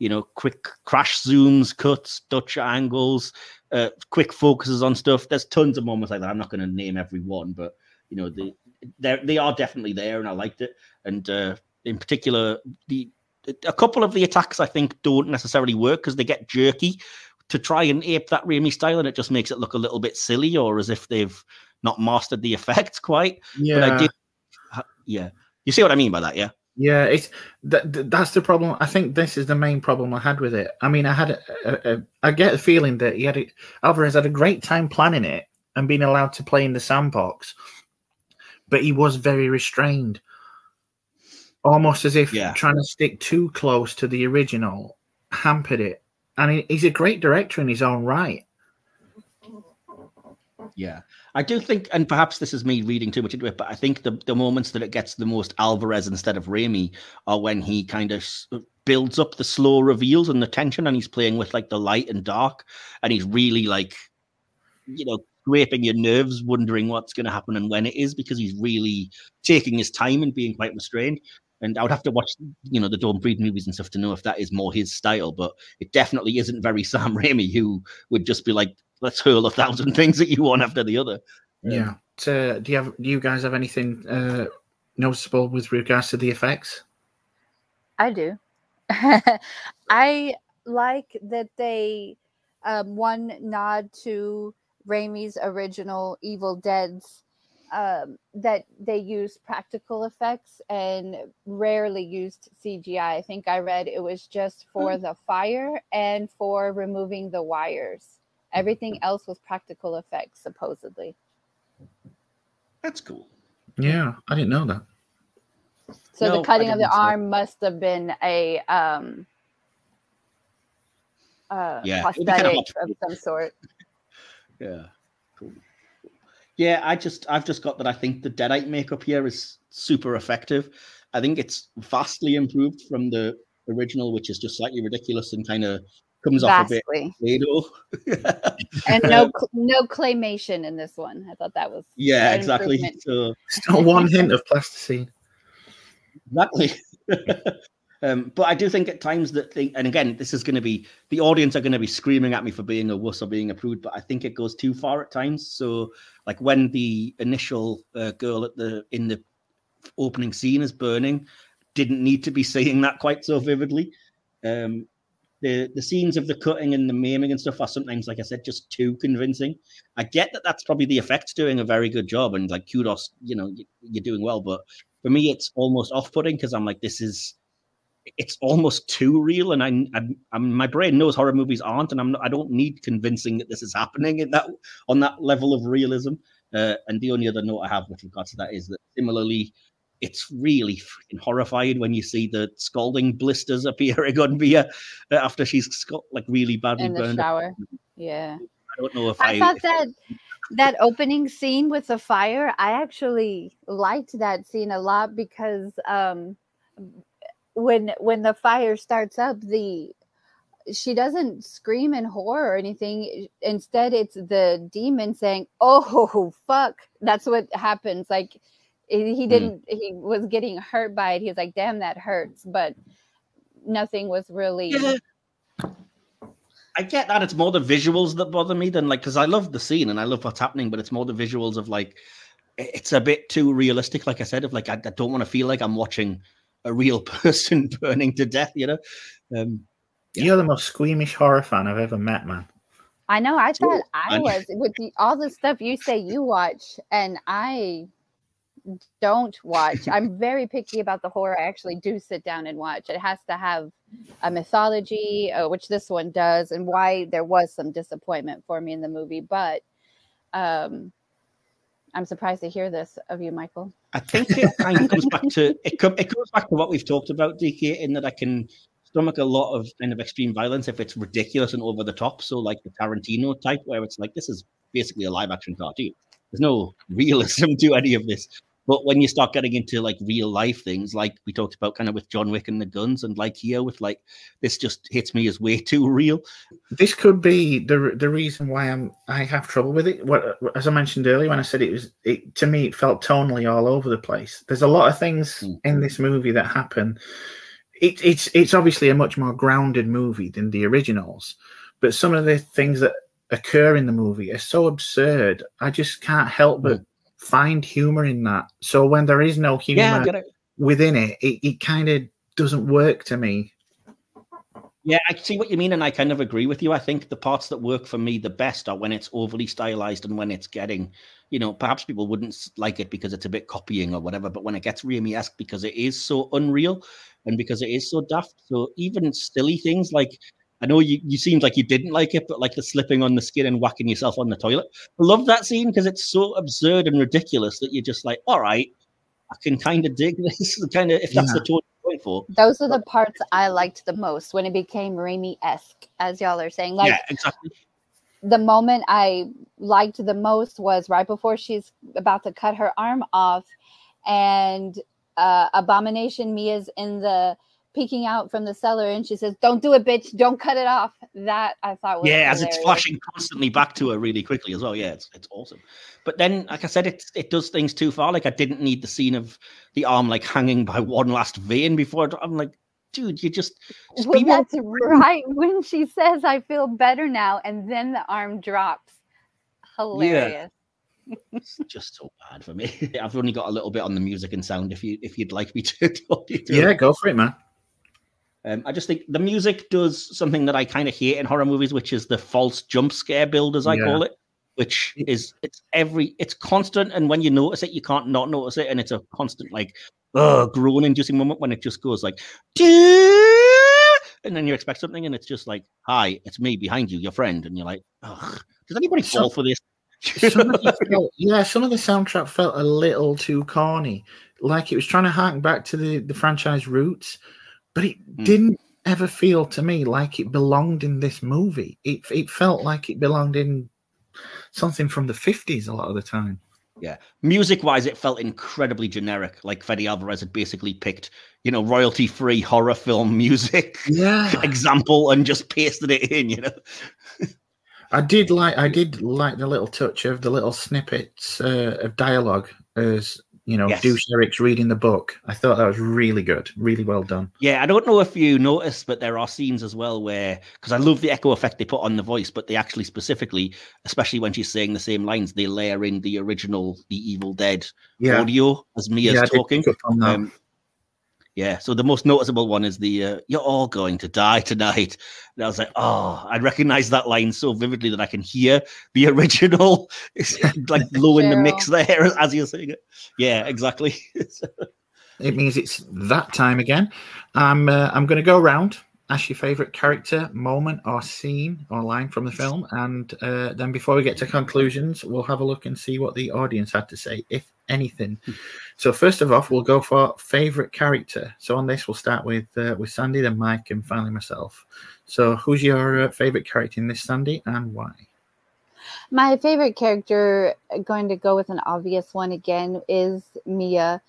you know, quick crash zooms, cuts, Dutch angles, uh, quick focuses on stuff. There's tons of moments like that. I'm not going to name every one, but you know, they they are definitely there, and I liked it. And uh, in particular, the a couple of the attacks I think don't necessarily work because they get jerky to try and ape that Raimi style, and it just makes it look a little bit silly or as if they've not mastered the <laughs> effects quite. Yeah. But I did, yeah. You see what I mean by that, yeah? Yeah, it's that, that- that's the problem. I think this is the main problem I had with it. I mean, I had a, a, a I get a feeling that he had a, Alvarez had a great time planning it and being allowed to play in the sandbox, but he was very restrained, almost as if Yeah. trying to stick too close to the original hampered it. And he's a great director in his own right. Yeah, I do think, and perhaps this is me reading too much into it, but I think the, the moments that it gets the most Alvarez instead of Raimi are when he kind of builds up the slow reveals and the tension, and he's playing with like the light and dark, and he's really like, you know, scraping your nerves, wondering what's going to happen and when it is, because he's really taking his time and being quite restrained. And I would have to watch, you know, the Don't Breathe movies and stuff to know if that is more his style, but it definitely isn't very Sam Raimi, who would just be like, let's hurl a thousand <laughs> things at you one after the other. Um, Yeah. So, do you have? Do you guys have anything uh, noticeable with regards to the effects? I do. <laughs> I like that they um, one nod to Raimi's original Evil Dead's um, that they used practical effects and rarely used CGI. I think I read it was just for the fire and for removing the wires. Everything else was practical effects, supposedly. That's cool. Yeah, I didn't know that. So No, the cutting of the didn't see it. arm must have been a um, uh, Yeah, it'd kind of prosthetic of some sort. <laughs> Yeah, cool. Yeah, I just I've just got that. I think the Deadite makeup here is super effective. I think it's vastly improved from the original, which is just slightly ridiculous and kind of comes off a bit Vastly. <laughs> And no <laughs> no claymation in this one. I thought that was yeah, exactly. improvement. So Still one hint of plasticine. Exactly. <laughs> um, but I do think at times that, they, and again, this is going to be the audience are going to be screaming at me for being a wuss or being a prude, but I think it goes too far at times. So, like when the initial uh, girl at the in the opening scene is burning, didn't need to be <laughs> saying that quite so vividly. Um, the the scenes of the cutting and the maiming and stuff are sometimes, like I said, just too convincing. I get that that's probably the effects doing a very good job, and like kudos, you know, you, you're doing well. But for me, it's almost off-putting because I'm like, this is, it's almost too real, and I, I, I'm, my brain knows horror movies aren't, and I'm not, I don't need convincing that this is happening in that on that level of realism. Uh, and the only other note I have with regards to that is that similarly, it's really freaking horrified when you see the scalding blisters appearing <laughs> on uh, after she's sco- like really badly in the burned. up. shower. Yeah. I don't know if I I, thought if- that that opening scene with the fire, I actually liked that scene a lot because um when when the fire starts up, the she doesn't scream in horror or anything. Instead, it's the demon saying, "Oh fuck!" That's what happens. Like he he hmm. didn't. He was getting hurt by it. He was like, "Damn, that hurts," but nothing was really. Yeah. I get that it's more the visuals that bother me than like because I love the scene and I love what's happening, but it's more the visuals of like it's a bit too realistic. Like I said, of like I, I don't want to feel like I'm watching a real <laughs> person burning to death. You know, um, You're the most squeamish horror fan I've ever met, man. I know. I Sure. thought I And- was with the, all the stuff you say you watch, and I don't watch. I'm <laughs> very picky about the horror. I actually do sit down and watch. It has to have a mythology, uh, which this one does, and why there was some disappointment for me in the movie. But um, I'm surprised to hear this of you, Michael. I think it kind of comes back to it. It goes back to what we've talked about, DK, in that I can stomach a lot of kind of extreme violence if it's ridiculous and over the top. So like the Tarantino type, where it's like this is basically a live action cartoon. There's no realism <laughs> to any of this. But when you start getting into like real life things, like we talked about kind of with John Wick and the guns, and like here with like this just hits me as way <laughs> too real. This could be the the reason why I'm I have trouble with it. What as I mentioned earlier when I said it was it to me it felt tonally all over the place. There's a lot of things Mm. in this movie that happen. It, it's it's obviously a much more grounded movie than the originals, but some of the things that occur in the movie are so absurd. I just can't help but find humor in that. So when there is no humor Yeah, it. within it, it, it kind of doesn't work to me. Yeah, I see what you mean, and I kind of agree with you. I think the parts that work for me the best are when it's overly stylized and when it's getting, you know, perhaps people wouldn't like it because it's a bit copying or whatever, but when it gets Raimi esque because it is so unreal and because it is so daft. So even silly things like, I know you, you seemed like you didn't like it, but like the slipping on the skin and whacking yourself on the toilet. I love that scene because it's so absurd and ridiculous that you're just like, all right, I can kind of dig <laughs> this. kind of if that's the tone you're going for. Those are the parts I liked the most when it became Raimi esque, as y'all are saying. Like yeah, exactly. the moment I liked the most was right before she's about to cut her arm off, and uh, Abomination Mia's in the peeking out from the cellar, and she says, "Don't do it, bitch! Don't cut it off." That I thought was yeah, as it's flashing constantly back to her really quickly as well. Yeah, it's it's awesome. But then, like I said, it it does things too far. Like I didn't need the scene of the arm like hanging by <laughs> one last vein before. it- I'm like, dude, you just, just Well, be more- that's right. When she says, "I feel better now," and then the arm drops. Hilarious. <laughs> it's just so bad for me. <laughs> I've only got a little bit on the music and sound. If you if you'd like me to talk you through. Yeah, it. go for it, man. Um, I just think the music does something that I kind of hate in horror movies, which is the false jump scare build, as I Yeah. call it, which is it's every it's constant, and when you notice it, you can't not notice it, and it's a constant like uh groan inducing moment when it just goes like and then you expect something, and it's just like, "Hi, it's me behind you, your friend," and you're like, Ugh, "Does anybody So- fall for this?" Some of <laughs> felt, yeah, some of the soundtrack felt a little too corny, like it was trying to hark back to the, the franchise roots, but it Hmm. didn't ever feel to me like it belonged in this movie. It it felt like it belonged in something from the fifties a lot of the time. Yeah, music wise, it felt incredibly generic. Like Fede Alvarez had basically picked, you know, royalty free horror film <laughs> music Yeah, example and just pasted it in. You know, <laughs> I did like I did like the little touch of the little snippets uh, of dialogue as you know Yes. Douche Eric's reading the book. I thought that was really good, really well done. yeah. I don't know if you noticed, but there are scenes as well where, because I love the echo effect they put on the voice, but they actually specifically, especially when she's saying the same lines, they layer in the original The Evil Dead Yeah, audio as Mia's yeah, talking. pick up on that. Um, yeah, so the most noticeable one is the uh, "You're all going to die tonight." And I was like, "Oh, I recognize that line so vividly that I can hear the <laughs> original, like <laughs> low in the mix there <laughs> as you're saying it." Yeah, exactly. it means it's that time again. I'm uh, I'm going to go around, ask your favorite character, moment, or scene or line from the film, and uh, then before we get to conclusions, we'll have a look and see what the audience had to say, if anything. so first of all, we'll go for favorite character. So on this, we'll start with uh, with Sandy, then Mike, and finally myself. So who's your uh, favorite character in this, Sandy, and why? My favorite character, going to go with an obvious one again, is Mia,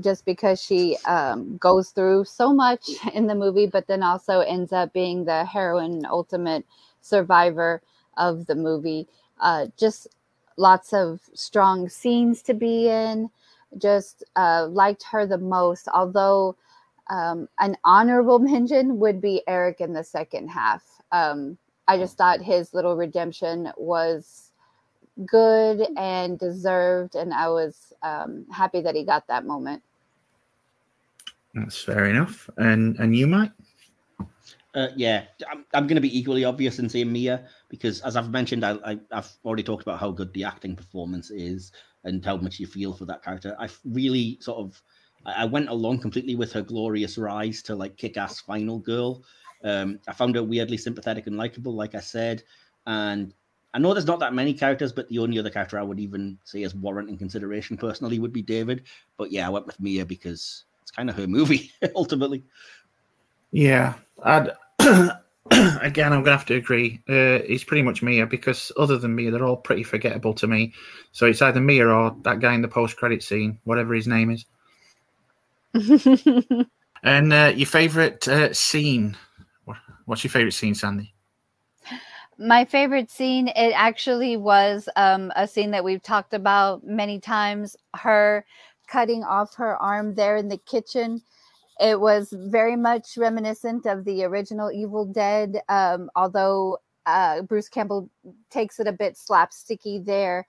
just because she um, goes through so much <laughs> in the movie, but then also ends up being the heroine, ultimate survivor of the movie. Uh, just lots of strong scenes to be in. Just uh, liked her the most, although um, an honorable <laughs> mention would be Eric in the second half. Um, I just thought his little redemption was good and deserved, and I was um, happy that he got that moment. That's fair enough. And and you, Mike? Uh, yeah, I'm, I'm going to be equally obvious in saying Mia because, as I've mentioned, I, I, I've already talked about how good the acting performance is and how much you feel for that character. I really sort of I went along completely with her glorious rise to like kick-ass final girl. Um, I found her weirdly sympathetic and likable, like I said, and I know there's not that many characters, but the only other character I would even say is warranting consideration personally would be David. But yeah, I went with Mia because it's kind of her movie <laughs> ultimately. Yeah, I'd, <clears throat> again, I'm gonna have to agree. Uh, it's pretty much Mia because other than Mia, they're all pretty forgettable to me. So it's either Mia or that guy in the post-credit scene, whatever his name is. <laughs> And uh, your favorite uh, scene? What's your favorite scene, Sandy? My favorite scene, it actually was um, a scene that we've talked about many times. Her cutting off her arm there in the kitchen. It was very much reminiscent of the original Evil Dead, um, although uh, Bruce Campbell takes it a bit slapsticky there.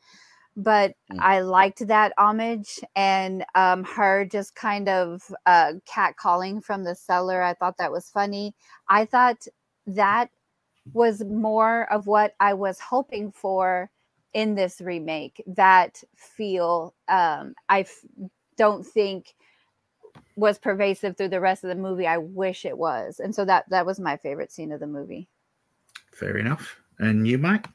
But Mm. I liked that homage and um, her just kind of uh, cat calling from the cellar. I thought that was funny. I thought that was more of what I was hoping for in this remake. That feel um, I f- don't think was pervasive through the rest of the movie. I wish it was, and so that that was my favorite scene of the movie. Fair enough. And you, Mike?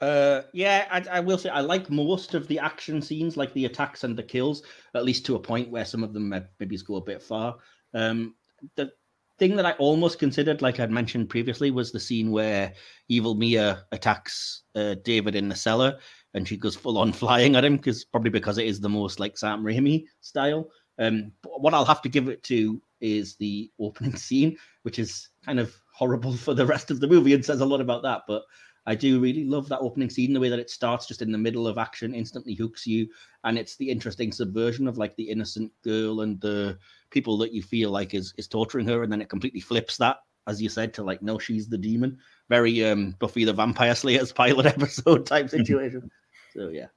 Uh, yeah, I, I will say I like most of the action scenes, like the attacks and the kills, at least to a point where some of them may- maybe go a bit far. Um, the thing that I almost considered, like I'd mentioned previously, was the scene where Evil Mia attacks uh, David in the cellar, and she goes full on <laughs> flying at him, because probably because it is the most like Sam Raimi style. Um, what I'll have to give it to is the opening <laughs> scene, which is kind of horrible for the rest of the movie and says a lot about that, but. I do really love that opening scene, the way that it starts just in the middle of action, instantly hooks you, and it's the interesting subversion of like the innocent girl and the people that you feel like is is torturing her, and then it completely flips that, as you said, to like no, she's the demon. Very um Buffy the Vampire Slayer's <laughs> pilot episode type situation. so yeah,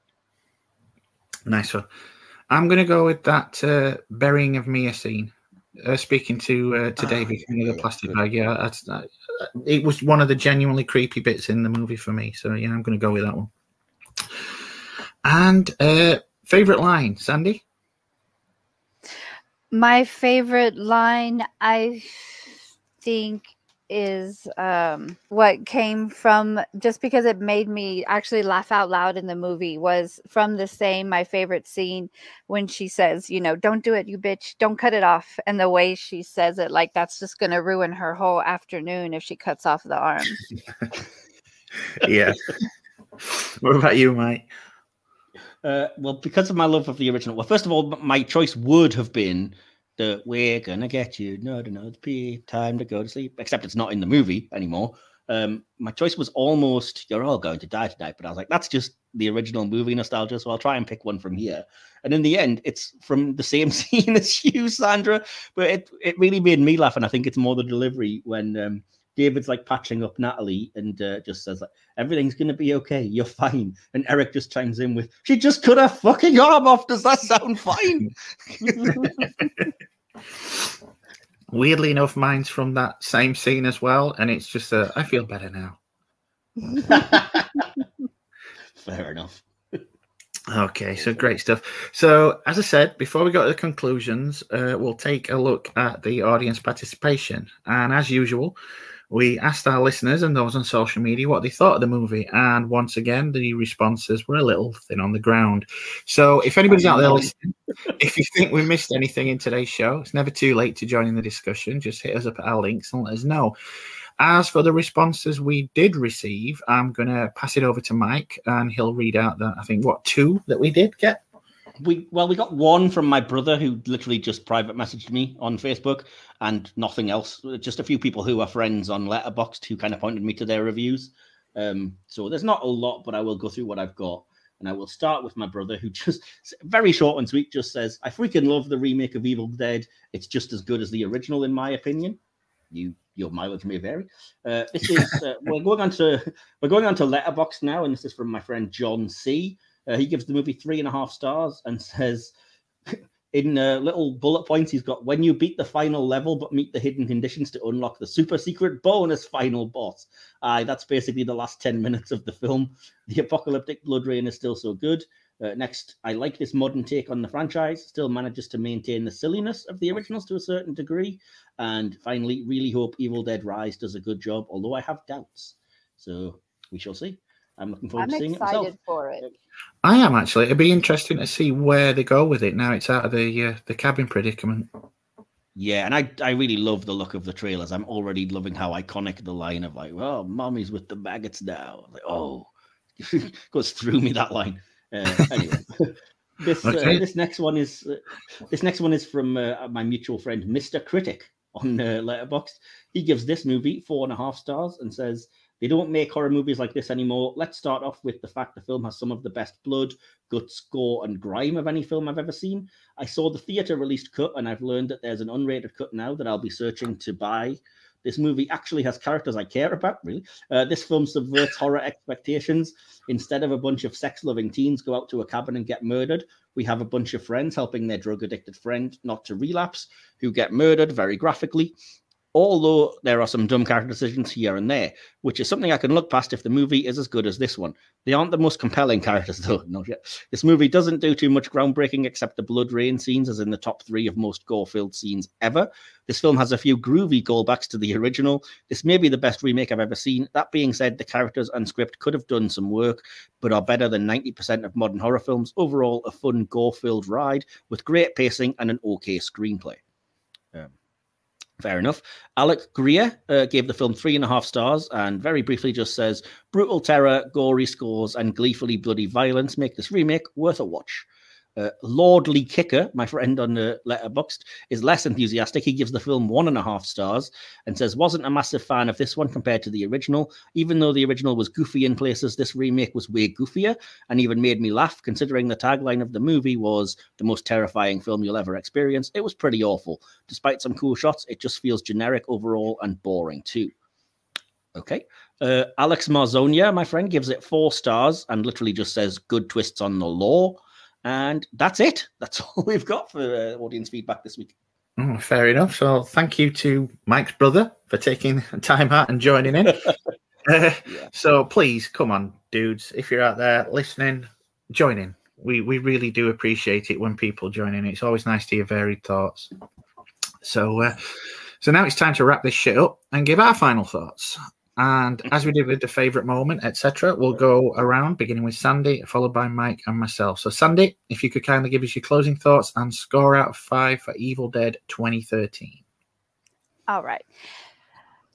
Nice one. I'm going to go with that uh, burying of Mia scene. Uh, speaking to uh, to Ah, David from the plastic bag, yeah, that's, that, it was one of the genuinely creepy bits in the movie for me. So yeah, I'm going to go with that one. And uh, favorite line, Sandy? My favorite line, I think, is um, what came from just because it made me actually laugh out loud in the movie was from the same my favorite scene when she says, you know, don't do it, you bitch, don't cut it off. And the way she says it, like that's just going to ruin her whole afternoon if she cuts off the arm. <laughs> Yeah. what about you, Mike? Uh, well, because of my love of the original. Well, first of all, my choice would have been the "We're gonna get you." No, no, no, it's pee time to go to sleep. Except it's not in the movie anymore. Um, my choice was almost "You're all going to die tonight," but I was like, that's just the original movie nostalgia. So I'll try and pick one from here. And in the end, it's from the same <laughs> scene as you, Sandra. But it it really made me laugh, and I think it's more the delivery when. Um, David's like patching up Natalie and uh, just says like everything's gonna be okay, you're fine. And Eric just chimes in with, "She just cut her fucking arm off. Does that sound fine?" <laughs> Weirdly enough, mine's from that same scene as well, and it's just uh, I feel better now. <laughs> Fair enough. Okay, so great stuff. So, as I said, before we go to the conclusions, uh, we'll take a look at the audience participation. And as usual, we asked our listeners and those on social media what they thought of the movie. And once again, the responses were a little thin on the ground. So, if anybody's out there listening, <laughs> if you think we missed anything in today's show, it's never too late to join in the discussion. Just hit us up at our links and let us know. As for the responses we did receive, I'm going to pass it over to Mike and he'll read out the, I think, what, two that we did get? We well, we got one from my brother who literally just private messaged me on Facebook and nothing else. Just a few people who are friends on Letterboxd who kind of pointed me to their reviews. Um, so there's not a lot, but I will go through what I've got. And I will start with my brother, who <laughs> just very short and sweet, just says, "I freaking love the remake of Evil Dead. It's just as good as the original, in my opinion." You your mileage may vary. Uh, this is uh, <laughs> we're going on to we're going on to Letterboxd now, and this is from my friend John C. Uh, he gives the movie three and a half stars and <laughs> says, in uh, little bullet points, he's got when you beat the final level but meet the hidden conditions to unlock the super secret bonus final boss. Aye, that's basically the last 10 minutes of the film. The apocalyptic blood rain is still so good. Uh, next, I like this modern take on the franchise, still manages to maintain the silliness of the originals to a certain degree. And finally, really hope Evil Dead Rise does a good job, although I have doubts. So we shall see. I'm looking forward I'm to seeing it myself. excited for it. I am actually. It'd be interesting to see where they go with it now it's out of the uh, the cabin predicament. Yeah, and I I really love the look of the trailers. I'm already loving how iconic the line of like, "Well, mommy's with the maggots now." Like, oh, <laughs> goes through me that line. Uh, anyway, <laughs> this Okay. uh, this next one is uh, this next one is from uh, my mutual friend Mr. Critic on uh, Letterboxd. He gives this movie four and a half stars and says they don't make horror movies like this anymore. Let's start off with the fact the film has some of the best blood, guts, gore, and grime of any film I've ever seen. I saw the theater released cut, and I've learned that there's an unrated cut now that I'll be searching to buy. This movie actually has characters I care about, really. Uh, this film subverts horror expectations. Instead of a bunch of sex loving teens go out to a cabin and get murdered, we have a bunch of friends helping their drug addicted friend not to relapse, who get murdered very graphically. Although there are some dumb character decisions here and there, which is something I can look past if the movie is as good as this one. They aren't the most compelling characters, <laughs> though. Not yet. This movie doesn't do too much groundbreaking except the blood rain scenes, as in the top three of most gore-filled scenes ever. This film has a few groovy callbacks to the original. This may be the best remake I've ever seen. That being said, the characters and script could have done some work, but are better than 90% of modern horror films. Overall, a fun gore-filled ride with great pacing and an okay screenplay. Fair enough. Alec Greer uh, gave the film three and a half stars and very briefly just says brutal terror, gory scores, and gleefully bloody violence make this remake worth a watch. Uh, Lordly Kicker, my friend on the Letterboxd, is less enthusiastic. He gives the film one and a half stars and says wasn't a massive fan of this one compared to the original. Even though the original was goofy in places, this remake was way goofier and even made me laugh. Considering the tagline of the movie was the most terrifying film you'll ever experience, it was pretty awful. Despite some cool shots, it just feels generic overall and boring too. Okay. Uh, Alex Marzonia, my friend, gives it four stars and literally just says good twists on the lore. And that's it. <laughs> That's all we've got for uh, audience feedback this week. Oh, fair enough. So thank you to Mike's brother for taking <laughs> time out and joining in. <laughs> Uh, So please, come on, dudes, if you're out there listening, join in. We we really do appreciate it when people join in. It's always nice to hear varied thoughts. So uh, so now it's time to wrap this shit up and give our final thoughts. And as we did with the favorite moment, etc., we'll go around, beginning with Sandy, followed by Mike and myself. So, Sandy, if you could kindly give us your closing thoughts and score out of five for Evil Dead 2013. All right.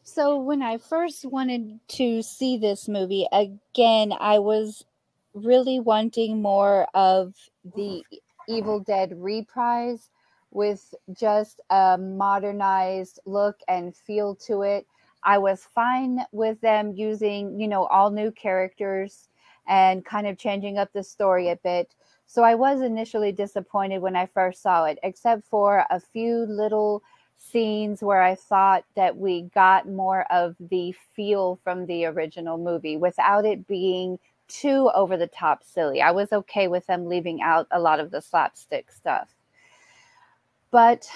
So when I first wanted to see this movie, again, I was really wanting more of the Evil Dead reprise with just a modernized look and feel to it. I was fine with them using, you know, all new characters and kind of changing up the story a bit. So I was initially disappointed when I first saw it, except for a few little scenes where I thought that we got more of the feel from the original movie without it being too over the top silly. I was okay with them leaving out a lot of the slapstick stuff. But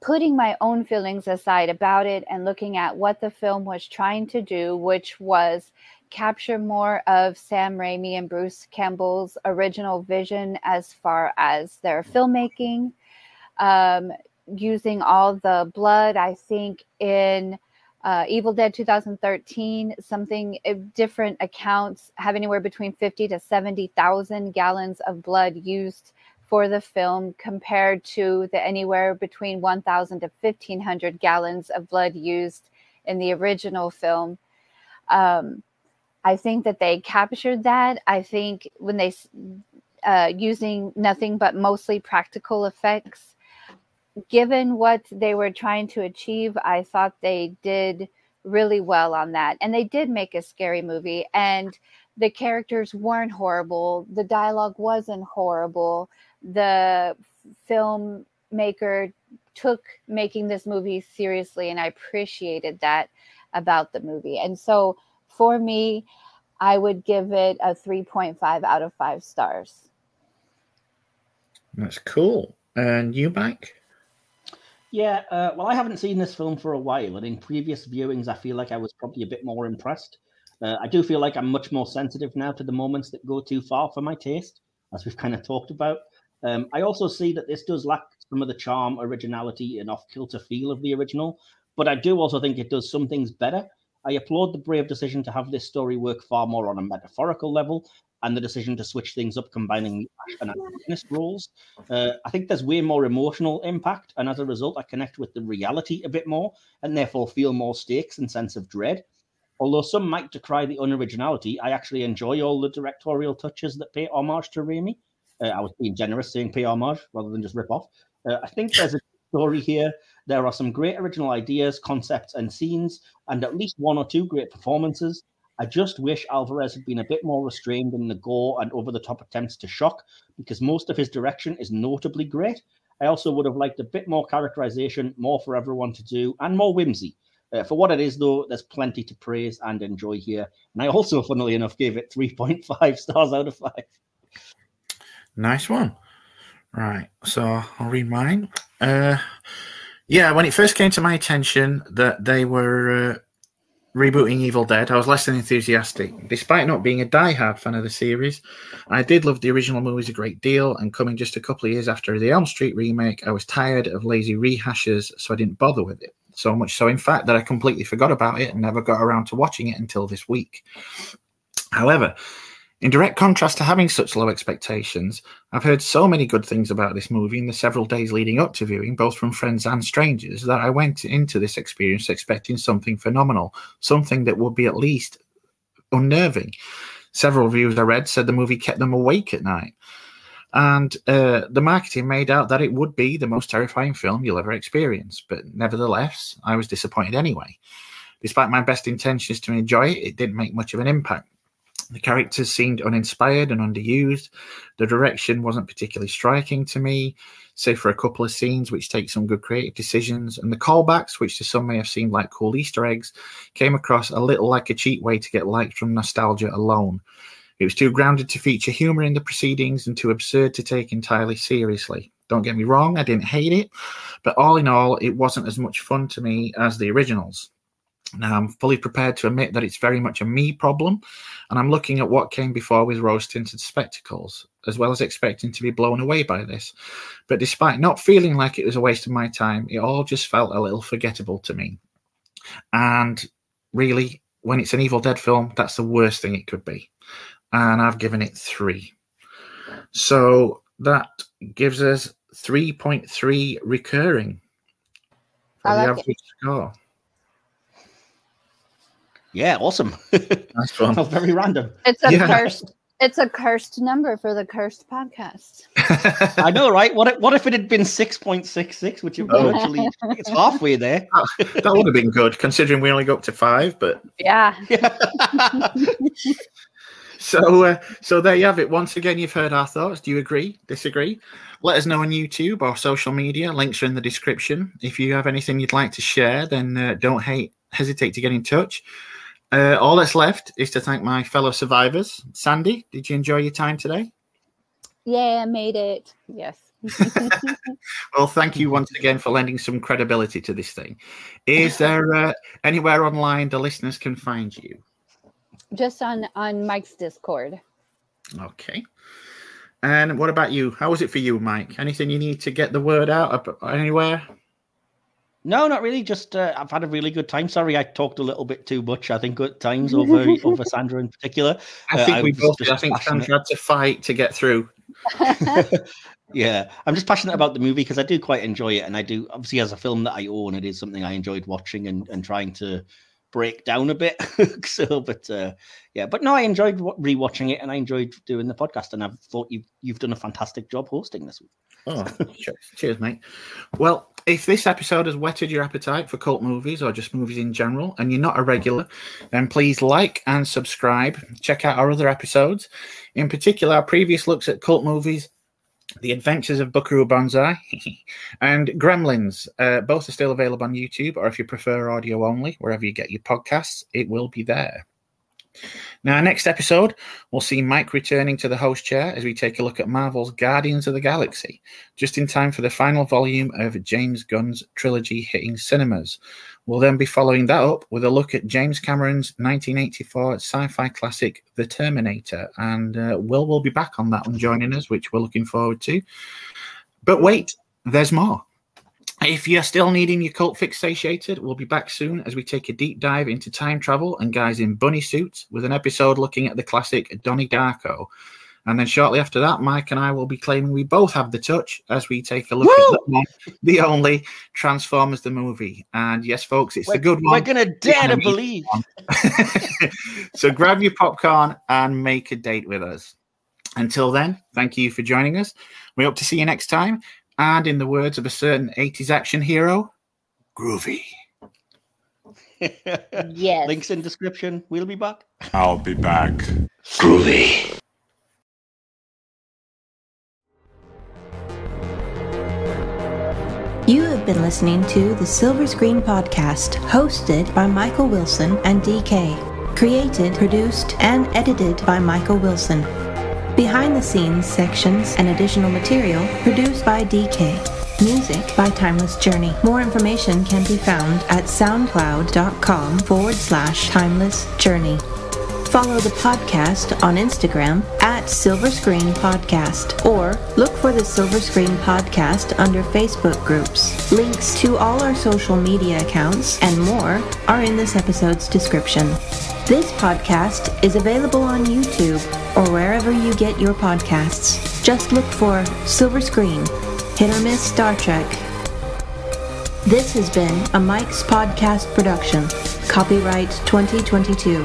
putting my own feelings aside about it and looking at what the film was trying to do, which was capture more of Sam Raimi and Bruce Campbell's original vision as far as their filmmaking, um, using all the blood. I think in uh, Evil Dead 2013, something uh, different accounts have anywhere between 50 to 70,000 gallons of blood used for the film compared to the anywhere between 1,000 to 1,500 gallons of blood used in the original film. Um, I think that they captured that. I think when they uh, using nothing but mostly practical effects, given what they were trying to achieve, I thought they did really well on that. And they did make a scary movie, and the characters weren't horrible. The dialogue wasn't horrible. The filmmaker took making this movie seriously, and I appreciated that about the movie. And so for me, I would give it a 3.5 out of five stars. That's cool. And you, Mike? Yeah, uh, well, I haven't seen this film for a while, and in previous viewings, I feel like I was probably a bit more impressed. Uh, I do feel like I'm much more sensitive now to the moments that go too far for my taste, as we've kind of talked about. Um, I also see that this does lack some of the charm, originality, and off kilter feel of the original, but I do also think it does some things better. I applaud the brave decision to have this story work far more on a metaphorical level and the decision to switch things up, combining the Ash and antagonist roles. Uh, I think there's way more emotional impact, and as a result, I connect with the reality a bit more, and therefore feel more stakes and sense of dread. Although some might decry the unoriginality, I actually enjoy all the directorial touches that pay homage to Raimi. Uh, I was being generous saying pay homage rather than just rip off. Uh, I think there's a story here. There are some great original ideas, concepts, and scenes, and at least one or two great performances. I just wish Alvarez had been a bit more restrained in the gore and over the top attempts to shock, because most of his direction is notably great. I also would have liked a bit more characterization, more for everyone to do, and more whimsy. Uh, for what it is, though, there's plenty to praise and enjoy here. And I also, funnily enough, gave it 3.5 stars out of 5. Nice one. Right. So I'll read mine. Uh, yeah, when it first came to my attention that they were uh, rebooting Evil Dead, I was less than enthusiastic. Despite not being a die-hard fan of the series, I did love the original movies a great deal, and coming just a couple of years after the Elm Street remake, I was tired of lazy rehashes, so I didn't bother with it. So much so, in fact, that I completely forgot about it and never got around to watching it until this week. However, in direct contrast to having such low expectations, I've heard so many good things about this movie in the several days leading up to viewing, both from friends and strangers, that I went into this experience expecting something phenomenal, something that would be at least unnerving. Several reviews I read said the movie kept them awake at night. And uh, the marketing made out that it would be the most terrifying film you'll ever experience. But nevertheless, I was disappointed anyway. Despite my best intentions to enjoy it, it didn't make much of an impact. The characters seemed uninspired and underused. The direction wasn't particularly striking to me, save for a couple of scenes which take some good creative decisions. And the callbacks, which to some may have seemed like cool Easter eggs, came across a little like a cheap way to get likes from nostalgia alone. It was too grounded to feature humor in the proceedings and too absurd to take entirely seriously. Don't get me wrong, I didn't hate it, but all in all, it wasn't as much fun to me as the originals. Now, I'm fully prepared to admit that it's very much a me problem, and I'm looking at what came before with rose tinted spectacles, as well as expecting to be blown away by this. But despite not feeling like it was a waste of my time, it all just felt a little forgettable to me. And really, when it's an Evil Dead film, that's the worst thing it could be. And I've given it three. So that gives us 3.3 recurring for I the like it. average score. Yeah, awesome. <laughs> Nice one. That's very random. It's a Yeah. cursed. It's a cursed number for the cursed podcast. <laughs> I know, right? What if, what if it had been six point six six, which is Oh. virtually it's halfway there. <laughs> that would have been good, considering we only got up to five. But Yeah. so, uh, so there you have it. Once again, you've heard our thoughts. Do you agree? Disagree? Let us know on YouTube or social media. Links are in the description. If you have anything you'd like to share, then uh, don't hate, hesitate to get in touch. Uh, all that's left is to thank my fellow survivors. Sandy, did you enjoy your time today? Yeah, I made it. Yes. <laughs> Well, thank you once again for lending some credibility to this thing. Is there uh, anywhere online the listeners can find you? Just on on Mike's Discord. Okay. And what about you? How was it for you, Mike? Anything you need to get the word out anywhere? No, not really. Just uh, I've had a really good time. Sorry, I talked a little bit too much. I think at times over <laughs> over Sandra in particular. I Uh, think I we was both. just I think passionate. Sandra had to fight to get through. <laughs> Yeah, I'm just passionate about the movie because I do quite enjoy it, and I do obviously as a film that I own, it is something I enjoyed watching and, and trying to break down a bit. <laughs> so, but uh, yeah, but no, I enjoyed rewatching it, and I enjoyed doing the podcast, and I thought you you've done a fantastic job hosting this week. Oh, cheers, mate. Well, if this episode has whetted your appetite for cult movies or just movies in general, and you're not a regular, then please like and subscribe. Check out our other episodes, in particular, our previous looks at cult movies. The Adventures of Buckaroo Banzai <laughs> and Gremlins. Uh, both are still available on YouTube, or if you prefer audio only, wherever you get your podcasts, it will be there. Now, next episode, we'll see Mike returning to the host chair as we take a look at Marvel's Guardians of the Galaxy, just in time for the final volume of James Gunn's trilogy hitting cinemas. We'll then be following that up with a look at James Cameron's 1984 sci fi classic, The Terminator. And uh, Will will be back on that one joining us, which we're looking forward to. But wait, there's more. If you're still needing your cult fix satiated, we'll be back soon as we take a deep dive into time travel and guys in bunny suits with an episode looking at the classic Donnie Darko. And then shortly after that, Mike and I will be claiming we both have the touch as we take a look Woo! at the, one, the only Transformers the movie. And yes, folks, it's We're, a good one. we're gonna dare to believe. <laughs> so grab your popcorn and make a date with us. Until then, thank you for joining us. We hope to see you next time. And in the words of a certain 80s action hero, groovy. Yes. Links in description. We'll be back. I'll be back. Groovy. Been listening to the Silver Screen Podcast, hosted by Michael Wilson and DK. Created, produced, and edited by Michael Wilson. Behind the scenes sections and additional material produced by DK. Music by Timeless Journey. More information can be found at soundcloud.com forward slash timeless journey. Follow the podcast on Instagram at Silver Screen Podcast or look for the Silver Screen Podcast under Facebook groups. Links to all our social media accounts and more are in this episode's description. This podcast is available on YouTube or wherever you get your podcasts. Just look for Silver Screen, Hit or Miss Star Trek. This has been a Mike's Podcast production. Copyright 2022.